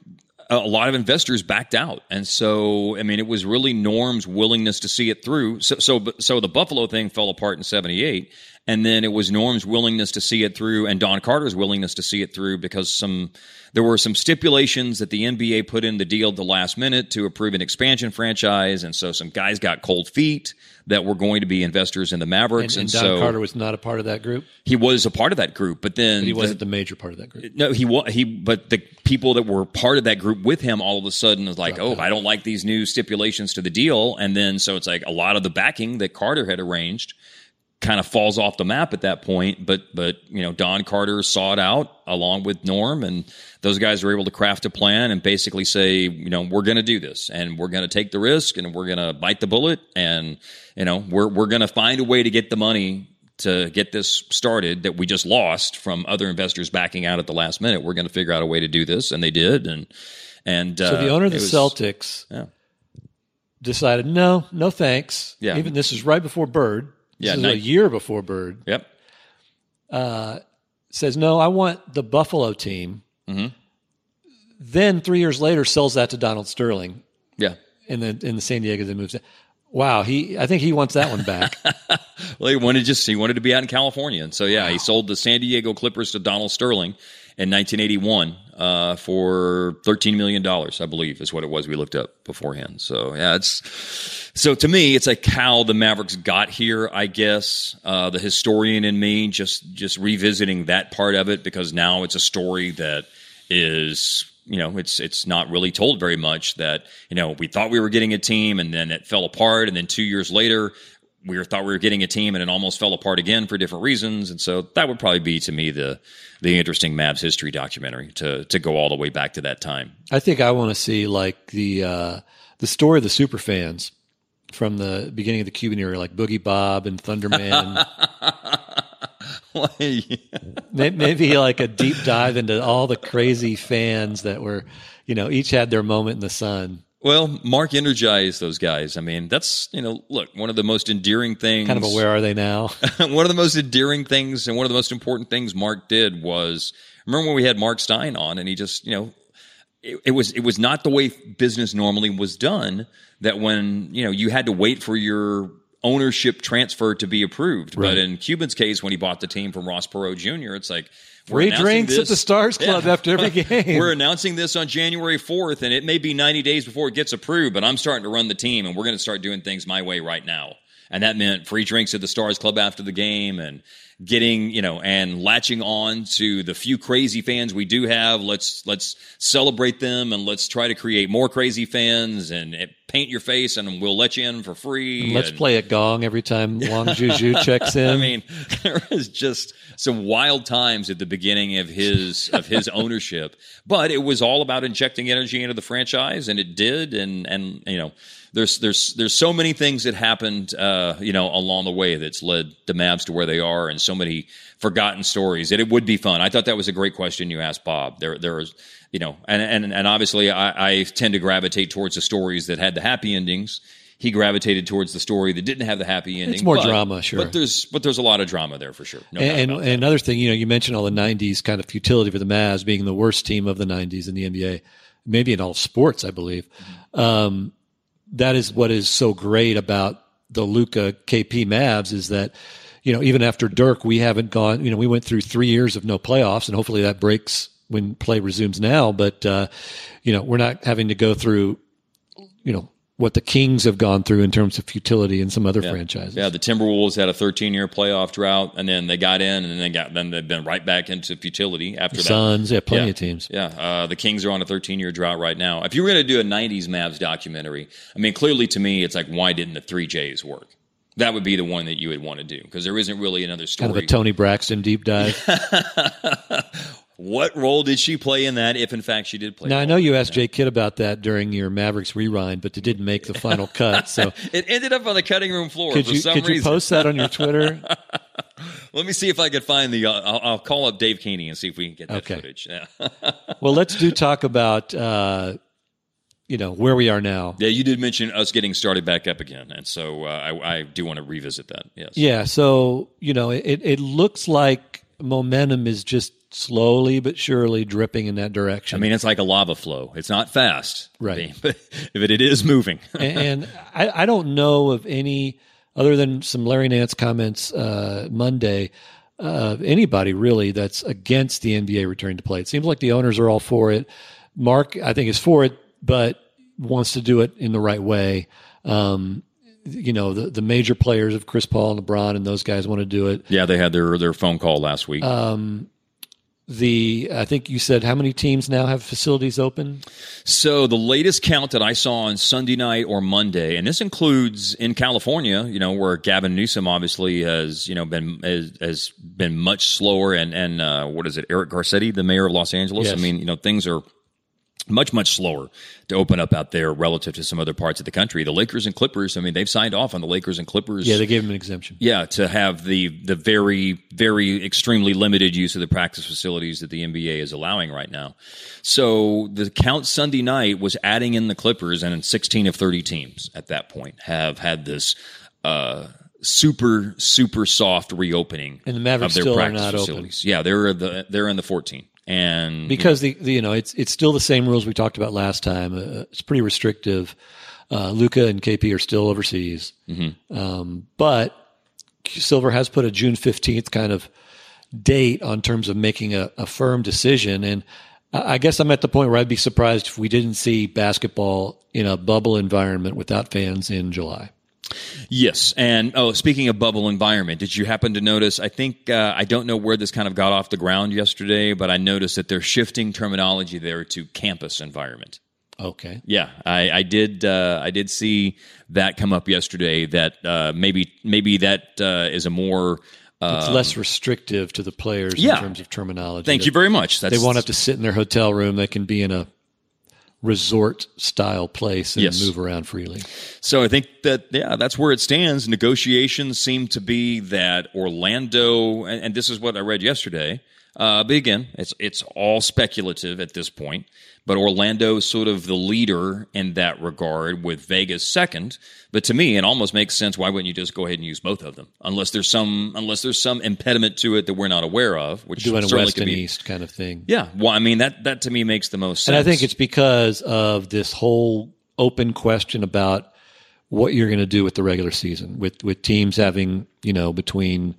a lot of investors backed out, and so I mean it was really Norm's willingness to see it through. So so so the Buffalo thing fell apart in '78, and then it was Norm's willingness to see it through, and Don Carter's willingness to see it through because some there were some stipulations that the NBA put in the deal at the last minute to approve an expansion franchise, and so some guys got cold feet that were going to be investors in the Mavericks, and and, Don so Carter was not a part of that group. he was a part of that group, but then He wasn't the major part of that group. no, he was he, but the people that were part of that group with him all of a sudden is like, oh, I don't like these new stipulations to the deal, and then so it's like a lot of the backing that Carter had arranged kind of falls off the map at that point. But but you know, Don Carter saw it out along with Norm, and those guys were able to craft a plan and basically say, you know, we're going to do this, and we're going to take the risk, and we're going to bite the bullet, and you know, we're we're going to find a way to get the money to get this started that we just lost from other investors backing out at the last minute. We're going to figure out a way to do this, and they did, and and so the uh, owner of the was- Celtics Yeah. decided, no, no thanks. Yeah. Even this is right before Bird. This Yeah, a year before Bird. Yep. Says, no, I want the Buffalo team. Mm-hmm. Then three years later, sells that to Donald Sterling Yeah. in the in the San Diego that moves. Wow, he I think he wants that one back. <laughs> Well, he wanted just he wanted to be out in California, and so yeah, he sold the San Diego Clippers to Donald Sterling in 1981 uh, for 13 million dollars, I believe, is what it was. We looked up beforehand. So yeah, it's so to me, it's like how the Mavericks got here. I guess uh, the historian in me just just revisiting that part of it because now it's a story that is you know it's it's not really told very much that you know we thought we were getting a team and then it fell apart and then two years later we were, thought we were getting a team and it almost fell apart again for different reasons and so that would probably be to me the the interesting Mavs history documentary to to go all the way back to that time I think I want to see like the uh, the story of the super fans from the beginning of the Cuban era, like Boogie Bob and Thunderman. <laughs> May- Maybe like a deep dive into all the crazy fans that were, you know, each had their moment in the sun. Well Mark energized those guys I mean that's you know look one of the most endearing things Kind of a where are they now? <laughs> one of the most endearing things and one of the most important things Mark did was remember when we had Marc Stein on and he just, you know, it, it was it was not the way business normally was done that when, you know, you had to wait for your ownership transfer to be approved. But in Cuban's case when he bought the team from Ross Perot Jr., it's like Free drinks at the Stars Club after every <laughs> game. we're announcing this on January 4th, and it may be 90 days before it gets approved, but I'm starting to run the team, and we're going to start doing things my way right now. And that meant free drinks at the Stars Club after the game and getting, you know, and latching on to the few crazy fans we do have. Let's, let's celebrate them and let's try to create more crazy fans and eh, paint your face and we'll let you in for free. Let's and- play a gong every time <laughs> Wang Zhizhi checks <laughs> in. I mean, <laughs> there was just some wild times at the beginning of his of his ownership, but it was all about injecting energy into the franchise, and it did. And and you know, there's there's there's so many things that happened, uh, you know, along the way that's led the Mavs to where they are, and so many forgotten stories. That it would be fun. I thought that was a great question you asked, Bob. There there was. You know, and and and obviously, I, I tend to gravitate towards the stories that had the happy endings. He gravitated towards the story that didn't have the happy ending. It's more but- drama, sure. But there's but there's a lot of drama there for sure. No and, and, another thing, you know, you mentioned all the '90s kind of futility for the Mavs being the worst team of the '90s in the NBA, maybe in all sports, I believe. Um, that is what is so great about the Luka KP Mavs is that, you know, even after Dirk, we haven't gone. You know, we went through three years of no playoffs, and hopefully that breaks when play resumes now. But uh, you know, we're not having to go through, you know, what the Kings have gone through in terms of futility in some other franchises. Yeah, the Timberwolves had a 13 year playoff drought, and then they got in, and then they got then they've been right back into futility after that. Suns, yeah, plenty Yeah. of teams. Yeah, uh, the Kings are on a 13 year drought right now. If you were going to do a 90s Mavs documentary, I mean, clearly to me, it's like, why didn't the three J's work? That would be the one that you would want to do because there isn't really another story. Kind of a Toni Braxton deep dive. <laughs> what role did she play in that? If in fact she did play. Now I know you asked Jay Kidd about that during your Mavericks rewind, but it didn't make the final cut. So <laughs> It ended up on the cutting room floor could for you some could you post that on your Twitter? <laughs> Let me see if I could find the. Uh, I'll, I'll call up Dave Caney and see if we can get that Okay. footage. Yeah. <laughs> Well, let's do talk about uh, you know where we are now. yeah, you did mention us getting started back up again, and so uh, I, I do want to revisit that. Yes. Yeah, so you know it it looks like momentum is just slowly but surely dripping in that direction. I mean, it's like a lava flow. It's not fast, Right. But <laughs> but it is moving. <laughs> and, and I, I don't know of any other than some Larry Nance comments uh, Monday. Uh, anybody really that's against the NBA returning to play. It seems like the owners are all for it. Mark, I think, is for it, but wants to do it in the right way. Um, you know, the, the major players of Chris Paul and LeBron and those guys want to do it. yeah, they had their their phone call last week. Um, the I think you said how many teams now have facilities open? So the latest count that I saw on Sunday night or Monday, and this includes in California, you know, where Gavin Newsom obviously has, you know, been has, has been much slower, and and uh, what is it, Eric Garcetti, the mayor of Los Angeles? Yes. I mean, you know, things are much much slower to open up out there relative to some other parts of the country. The Lakers and Clippers, I mean, they've signed off on the Lakers and Clippers. Yeah, they gave them an exemption. Yeah, to have the the very very extremely limited use of the practice facilities that the NBA is allowing right now. So the count Sunday night was adding in the Clippers, and 16 of 30 teams at that point have had this. Uh, super super soft reopening And the Mavericks of their still are practice not open. facilities. Yeah, they're the they're in the 14 and because the, the you know it's it's still the same rules we talked about last time. Uh, it's pretty restrictive. Uh, Luka and KP are still overseas, um, but Silver has put a June fifteenth kind of date on terms of making a, a firm decision. And I guess I'm at the point where I'd be surprised if we didn't see basketball in a bubble environment without fans in July. Yes, and oh, speaking of bubble environment, did you happen to notice? I think uh, I don't know where this kind of got off the ground yesterday, but I noticed that they're shifting terminology there to campus environment. Okay. Yeah, I, I did. Uh, I did see that come up yesterday. That uh, maybe maybe that uh, is a more. It's less restrictive to the players yeah. in terms of terminology. Thank you very much. That's, they won't have to sit in their hotel room. They can be in a resort style place and Yes. move around freely. So I think that yeah, that's where it stands. Negotiations seem to be that Orlando, and, and this is what I read yesterday. Uh, but again, it's it's all speculative at this point. But Orlando is sort of the leader in that regard, with Vegas second. But to me, it almost makes sense. Why wouldn't you just go ahead and use both of them? Unless there's some unless there's some impediment to it that we're not aware of, which Doing a certainly west could and be. east kind of thing. Yeah, well, I mean that that to me makes the most sense. And I think it's because of this whole open question about what you're going to do with the regular season, with with teams having you know between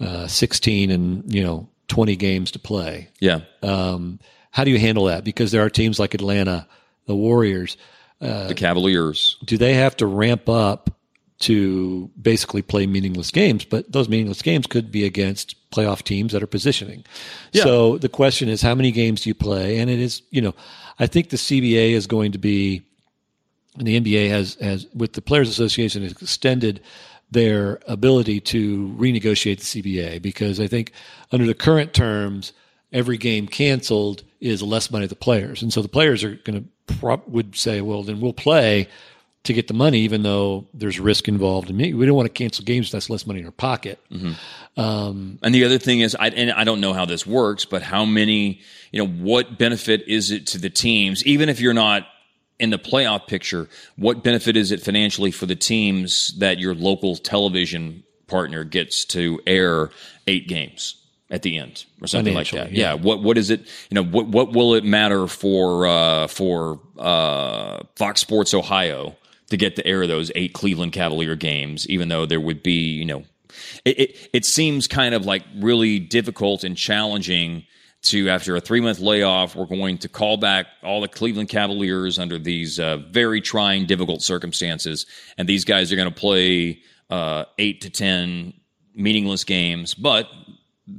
uh, 16 and you know 20 games to play. yeah. Um, how do you handle that? Because there are teams like Atlanta, the Warriors. the Cavaliers. Do they have to ramp up to basically play meaningless games? But those meaningless games could be against playoff teams that are positioning. Yeah. So the question is, how many games do you play? And it is, you know, I think the CBA is going to be, and the NBA has has with the Players Association has extended their ability to renegotiate the CBA because I think under the current terms, every game canceled is less money to the players, and so the players are going to pro- would say, well, then we'll play to get the money, even though there's risk involved. And we don't want to cancel games that's less money in our pocket. Mm-hmm. Um, and the other thing is, I, and I don't know how this works, but how many, you know, what benefit is it to the teams, even if you're not in the playoff picture, what benefit is it financially for the teams that your local television partner gets to air eight games at the end or something like that? Financially, Yeah. What, what is it, you know, what, what will it matter for, uh, for, uh, Fox Sports Ohio to get to air those eight Cleveland Cavalier games, even though there would be, you know, it, it, it seems kind of like really difficult and challenging to after a three month layoff we're going to call back all the cleveland cavaliers under these uh, very trying difficult circumstances and these guys are going to play uh, eight to ten meaningless games but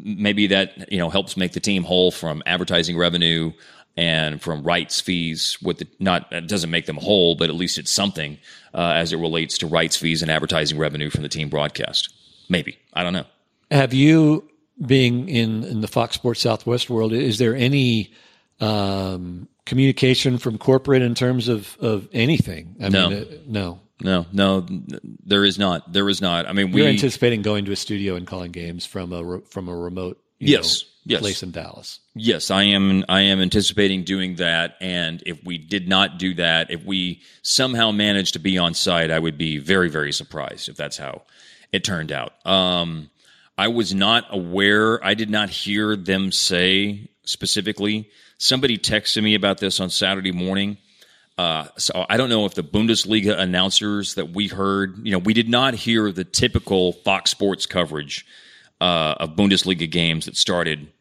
maybe that you know helps make the team whole from advertising revenue and from rights fees with the not it doesn't make them whole but at least it's something uh, as it relates to rights fees and advertising revenue from the team broadcast maybe i don't know Have you, being in, in the Fox Sports Southwest world, is there any um, communication from corporate in terms of, of anything? I No. mean, uh, no. No no there is not there is not i mean we You're anticipating going to a studio and calling games from a from a remote Yes. know, Yes. place in Dallas. Yes, I am. I am anticipating doing that. And if we did not do that, if we somehow managed to be on site, I would be very, very surprised if that's how it turned out. Um, I was not aware. I did not hear them say specifically. Somebody texted me about this on Saturday morning. Uh, so I don't know if the Bundesliga announcers that we heard, you know, we did not hear the typical Fox Sports coverage uh, of Bundesliga games that started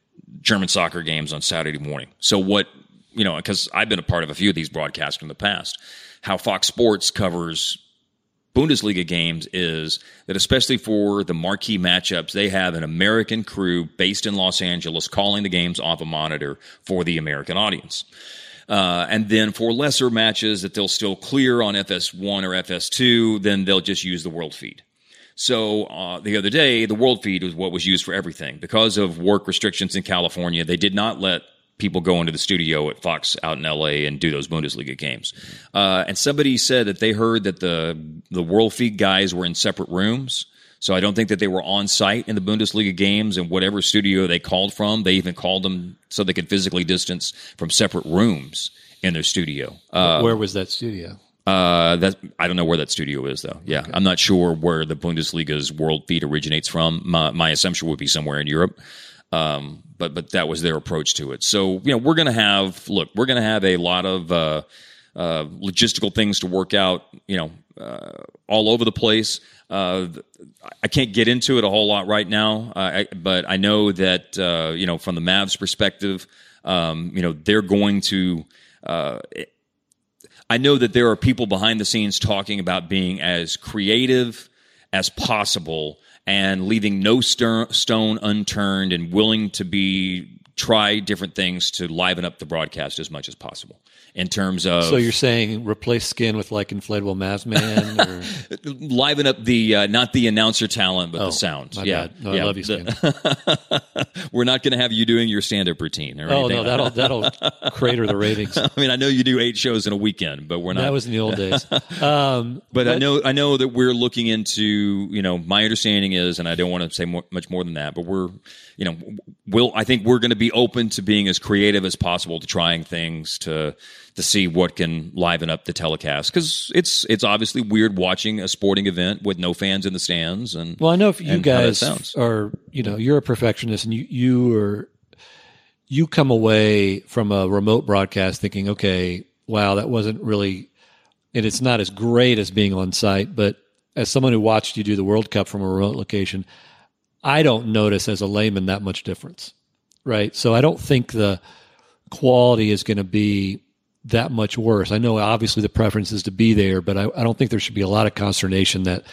German soccer games on Saturday morning. So what you know, because I've been a part of a few of these broadcasts in the past, how Fox Sports covers Bundesliga games is that, especially for the marquee matchups, they have an American crew based in Los Angeles calling the games off a monitor for the American audience. Uh, and then for lesser matches that they'll still clear on FS1 or FS2, then they'll just use the world feed. So uh, the other day, the world feed was what was used for everything. Because of work restrictions in California, they did not let people go into the studio at Fox out in LA and do those Bundesliga games. Uh, and somebody said that they heard that the the world feed guys were in separate rooms. So I don't think that they were on site in the Bundesliga games and whatever studio they called from. They even called them so they could physically distance from separate rooms in their studio. Uh, Where was that studio? uh, that I don't know where that studio is though. Yeah, I'm not sure where the Bundesliga's world feed originates from. My, my assumption would be somewhere in Europe. Um, but but that was their approach to it. So you know we're going to have look, we're going to have a lot of uh, uh, logistical things to work out. You know, uh, all over the place. Uh, I can't get into it a whole lot right now, uh, I, but I know that uh, you know from the Mavs perspective, um, you know they're going to. I know that there are people behind the scenes talking about being as creative as possible and leaving no st- stone unturned and willing to be try different things to liven up the broadcast as much as possible in terms of So you're saying replace skin with like inflatable Mavs man? <laughs> Or? liven up the uh, not the announcer talent but Oh, the sound yeah. No, I love you, The- <laughs> we're not going to have you doing your stand-up routine or oh no, that'll that'll <laughs> crater the ratings. I mean, I know you do eight shows in a weekend, but we're not. That was in the old days. Um, but, I know, I know that we're looking into. You know, my understanding is, and I don't want to say more, much more than that, but we're, you know, we'll. I think we're going to be open to being as creative as possible to trying things to to see what can liven up the telecast because it's it's obviously weird watching a sporting event with no fans in the stands and Well, I know if you and how that guys are, you know, you're a perfectionist and you, you are, you come away from a remote broadcast thinking, okay, wow, that wasn't really, and it's not as great as being on site. But as someone who watched you do the World Cup from a remote location, I don't notice as a layman that much difference. Right. So I don't think the quality is going to be that much worse. I know obviously the preference is to be there, but I, I don't think there should be a lot of consternation that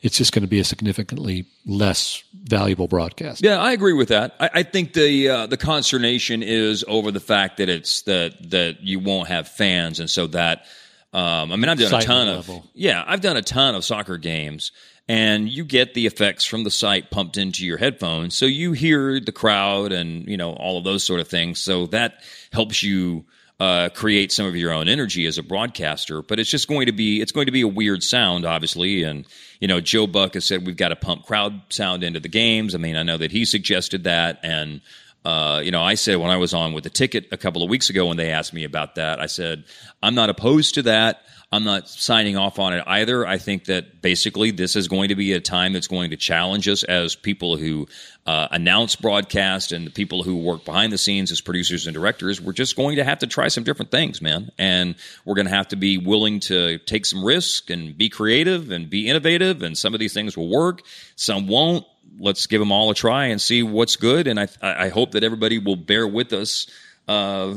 it's just going to be a significantly less valuable broadcast. Yeah, I agree with that. I, I think the uh, the consternation is over the fact that it's that that you won't have fans, and so that um, I mean I've done a ton level. of yeah I've done a ton of soccer games, and you get the effects from the site pumped into your headphones, so you hear the crowd and you know all of those sort of things. So that helps you uh, create some of your own energy as a broadcaster. But it's just going to be it's going to be a weird sound, obviously. And you know, Joe Buck has said we've got to pump crowd sound into the games. I mean, I know that he suggested that, and uh, you know, I said when I was on with the ticket a couple of weeks ago when they asked me about that, I said I'm not opposed to that. I'm not signing off on it either. I think that basically this is going to be a time that's going to challenge us as people who uh, announce broadcast and the people who work behind the scenes as producers and directors. We're just going to have to try some different things, man. And we're going to have to be willing to take some risk and be creative and be innovative. And some of these things will work, some won't. Let's give them all a try and see what's good. And I, I hope that everybody will bear with us uh,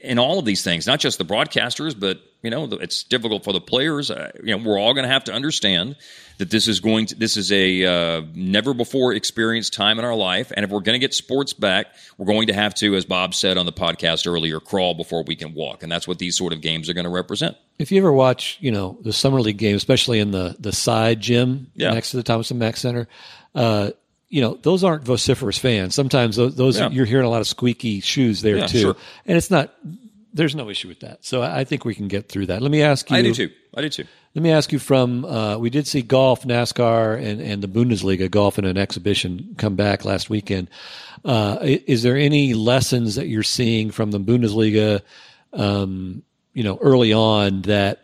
in all of these things, not just the broadcasters, but you know, it's difficult for the players. Uh, you know, we're all going to have to understand that this is going to this is a uh, never before experienced time in our life, and if we're going to get sports back, we're going to have to, as Bob said on the podcast earlier, crawl before we can walk, and that's what these sort of games are going to represent. If you ever watch, you know, the summer league game, especially in the the side gym Yeah. next to the Thomas and Mack Center, uh, you know, those aren't vociferous fans. Sometimes those, those Yeah. you're hearing a lot of squeaky shoes there Yeah, too, sure. and it's not. There's no issue with that. So I think we can get through that. Let me ask you. I do too. I do too. Let me ask you from uh, we did see golf, NASCAR, and, and the Bundesliga golf in an exhibition come back last weekend. Uh, is there any lessons that you're seeing from the Bundesliga, um, you know, early on that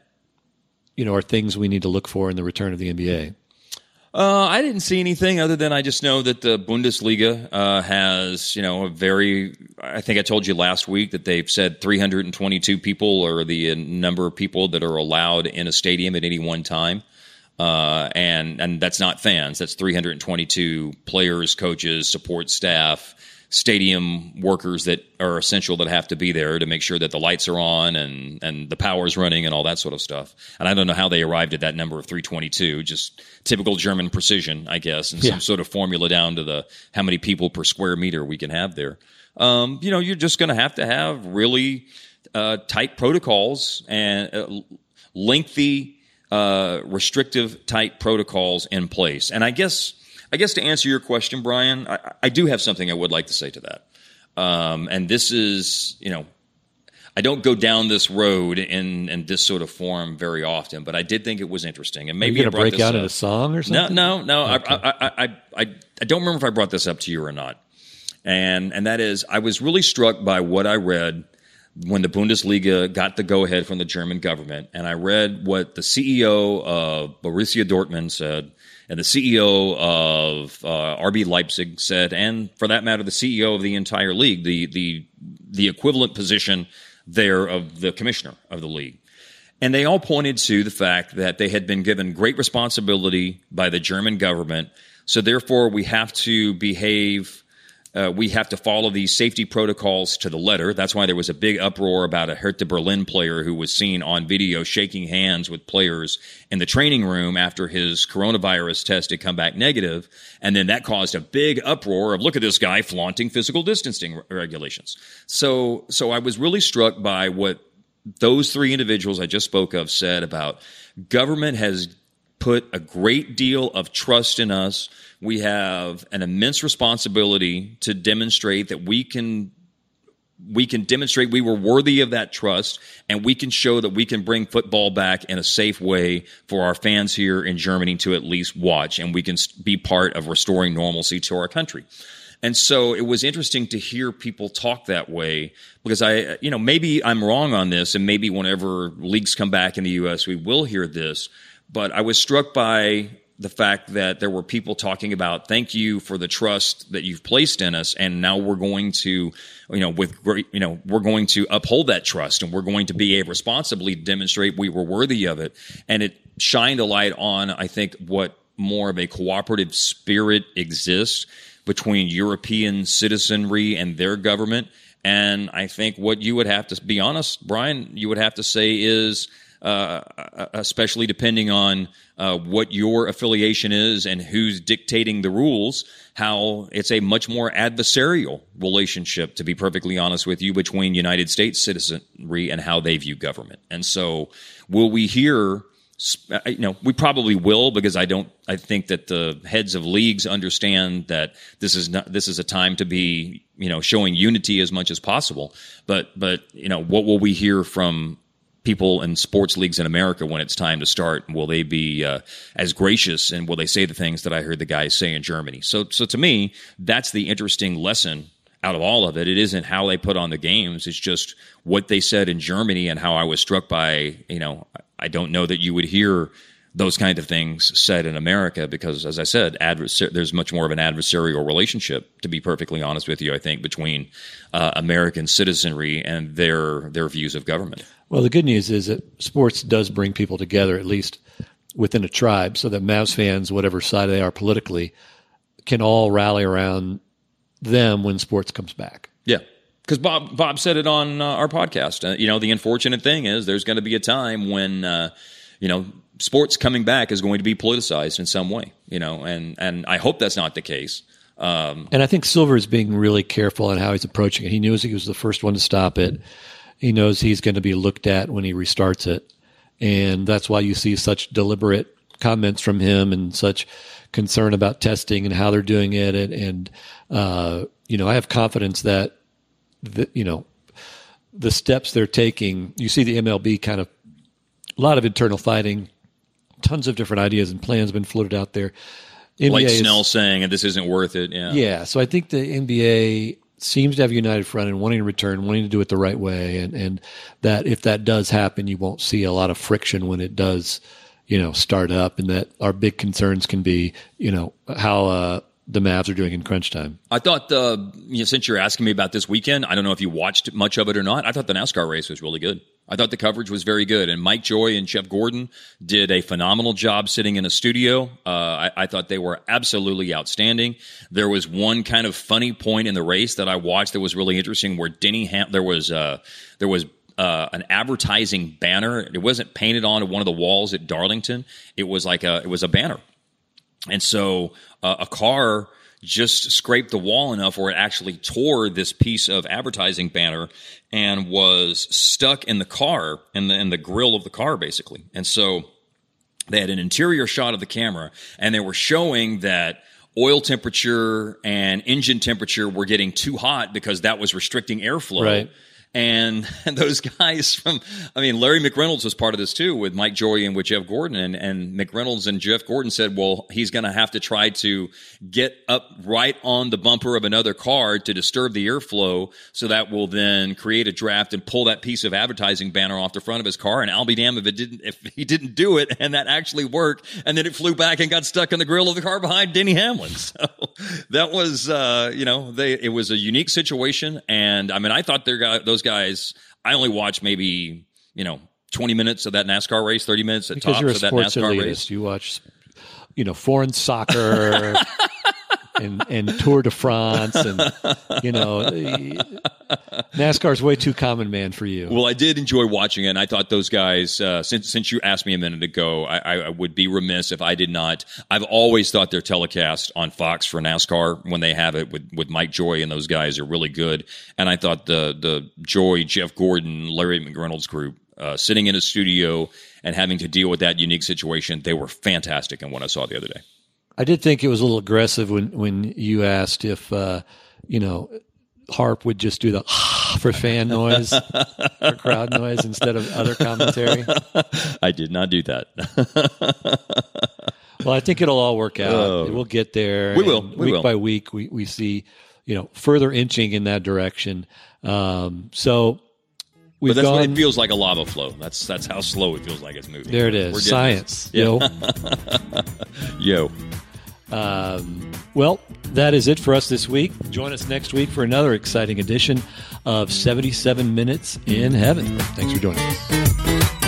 you know are things we need to look for in the return of the NBA? Uh, I didn't see anything other than I just know that the Bundesliga uh, has, you know, a very. I think I told you last week that they've said 322 people are the uh, number of people that are allowed in a stadium at any one time, uh, and and that's not fans. That's 322 players, coaches, support staff, stadium workers that are essential that have to be there to make sure that the lights are on and and the power's running and all that sort of stuff. And I don't know how they arrived at that number of 322. Just typical German precision, I guess, and Yeah. some sort of formula down to the how many people per square meter we can have there. Um, you know, you're just going to have to have really uh, tight protocols and uh, lengthy, uh, restrictive type protocols in place. And I guess, I guess to answer your question, Brian, I, I do have something I would like to say to that. Um, and this is, you know, I don't go down this road in, in this sort of form very often, but I did think it was interesting. And Are maybe you I going to break out in a song or something? no, no. I, I, I, I, I, I don't remember if I brought this up to you or not. And, and that is, I was really struck by what I read when the Bundesliga got the go ahead from the German government. And I read what the CEO of Borussia Dortmund said, and the CEO of uh, RB Leipzig said, and for that matter, the CEO of the entire league, the, the, the equivalent position there of the commissioner of the league. And they all pointed to the fact that they had been given great responsibility by the German government. So therefore, we have to behave. Uh, we have to follow these safety protocols to the letter. That's why there was a big uproar about a Hertha Berlin player who was seen on video shaking hands with players in the training room after his coronavirus test had come back negative, and then that caused a big uproar of look at this guy flaunting physical distancing re- regulations. So, so I was really struck by what those three individuals I just spoke of said about government has put a great deal of trust in us. We have an immense responsibility to demonstrate that we can we can demonstrate we were worthy of that trust and we can show that we can bring football back in a safe way for our fans here in Germany to at least watch and we can be part of restoring normalcy to our country. And so it was interesting to hear people talk that way because I, you know, maybe I'm wrong on this and maybe whenever leagues come back in the U.S., we will hear this. But I was struck by the fact that there were people talking about thank you for the trust that you've placed in us and now we're going to you know with great you know we're going to uphold that trust and we're going to be able responsibly demonstrate we were worthy of it. And it shined a light on i think what more of a cooperative spirit exists between european citizenry and their government. And i think what you would have to be honest brian you would have to say is uh, especially depending on uh, what your affiliation is and who's dictating the rules, how it's a much more adversarial relationship, to be perfectly honest with you, between United States citizenry and how they view government. And so, will we hear? You know, we probably will because I don't. I think that the heads of leagues understand that this is not. This is a time to be, you know, showing unity as much as possible. But, but you know, what will we hear from people in sports leagues in America when it's time to start? Will they be uh, as gracious and will they say the things that I heard the guys say in Germany? So, so to me, that's the interesting lesson out of all of it. It isn't how they put on the games; it's just what they said in Germany and how I was struck by. You know, I don't know that you would hear those kind of things said in America because, as I said, adversar- there's much more of an adversarial relationship. To be perfectly honest with you, I think between uh, American citizenry and their their views of government. Well, the good news is that sports does bring people together, at least within a tribe, so that Mavs fans, whatever side they are politically, can all rally around them when sports comes back. Yeah. Because Bob Bob said it on uh, our podcast. Uh, you know, the unfortunate thing is there's going to be a time when uh, you know sports coming back is going to be politicized in some way. You know, and and I hope that's not the case. Um, And I think Silver is being really careful in how he's approaching it. He knows he was the first one to stop it. He knows he's going to be looked at when he restarts it. And that's why you see such deliberate comments from him and such concern about testing and how they're doing it. And, and uh, you know, I have confidence that, the, you know, the steps they're taking, you see the MLB kind of a lot of internal fighting, tons of different ideas and plans been floated out there. like NBA is- Snell saying, "This isn't worth it." Yeah. yeah, so I think the NBA seems to have a united front and wanting to return, wanting to do it the right way, and and that if that does happen, you won't see a lot of friction when it does, you know, start up, and that our big concerns can be, you know, how uh, the Mavs are doing in crunch time. I thought uh, you know, since you're asking me about this weekend, I don't know if you watched much of it or not. I thought the NASCAR race was really good. I thought the coverage was very good, and Mike Joy and Jeff Gordon did a phenomenal job sitting in a studio. Uh, I, I, thought they were absolutely outstanding. There was one kind of funny point in the race that I watched that was really interesting, where Denny Ham- there was uh, there was uh, an advertising banner. It wasn't painted onto one of the walls at Darlington. It was like a it was a banner, and so uh, a car just scraped the wall enough where it actually tore this piece of advertising banner and was stuck in the car in the in the grill of the car basically. And so they had an interior shot of the camera and they were showing that oil temperature and engine temperature were getting too hot because that was restricting airflow. Right. And, <laughs> those guys from, I mean, Larry McReynolds was part of this too with Mike Joy and with Jeff Gordon. And, and McReynolds and Jeff Gordon said, well, he's going to have to try to get up right on the bumper of another car to disturb the airflow. So that will then create a draft and pull that piece of advertising banner off the front of his car. And I'll be damned if it didn't, if he didn't do it and that actually worked. And then it flew back and got stuck in the grill of the car behind Denny Hamlin. <laughs> So that was, uh, you know, they, it was a unique situation. And I mean, I thought their those guys. I only watch maybe you know 20 minutes of that NASCAR race, 30 minutes at because tops you're a of that sports NASCAR elitist. race. You watch, you know, foreign soccer <laughs> and and Tour de France, and you know, NASCAR's way too common, man, for you. Well, I did enjoy watching it, and I thought those guys. Uh, since since you asked me a minute ago, I, I would be remiss if I did not. I've always thought their telecast on Fox for NASCAR when they have it with with Mike Joy and those guys are really good. And I thought the the Joy, Jeff Gordon, Larry McReynolds group uh, sitting in a studio and having to deal with that unique situation, they were fantastic. in what I saw the other day. I did think it was a little aggressive when when you asked if uh, you know Harp would just do the <laughs> for fan noise or crowd noise instead of other commentary. <laughs> I did not do that. <laughs> well, I think it'll all work out. Oh. We'll get there. We will. We week will. by week, we we see you know further inching in that direction. Um, so we've But that's what gone. it feels like a lava flow. That's that's how slow it feels like it's moving. there it is. Science. Yeah. Yo. Yo. Um, well, that is it for us this week. Join us next week for another exciting edition of 77 Minutes in Heaven. Thanks for joining us.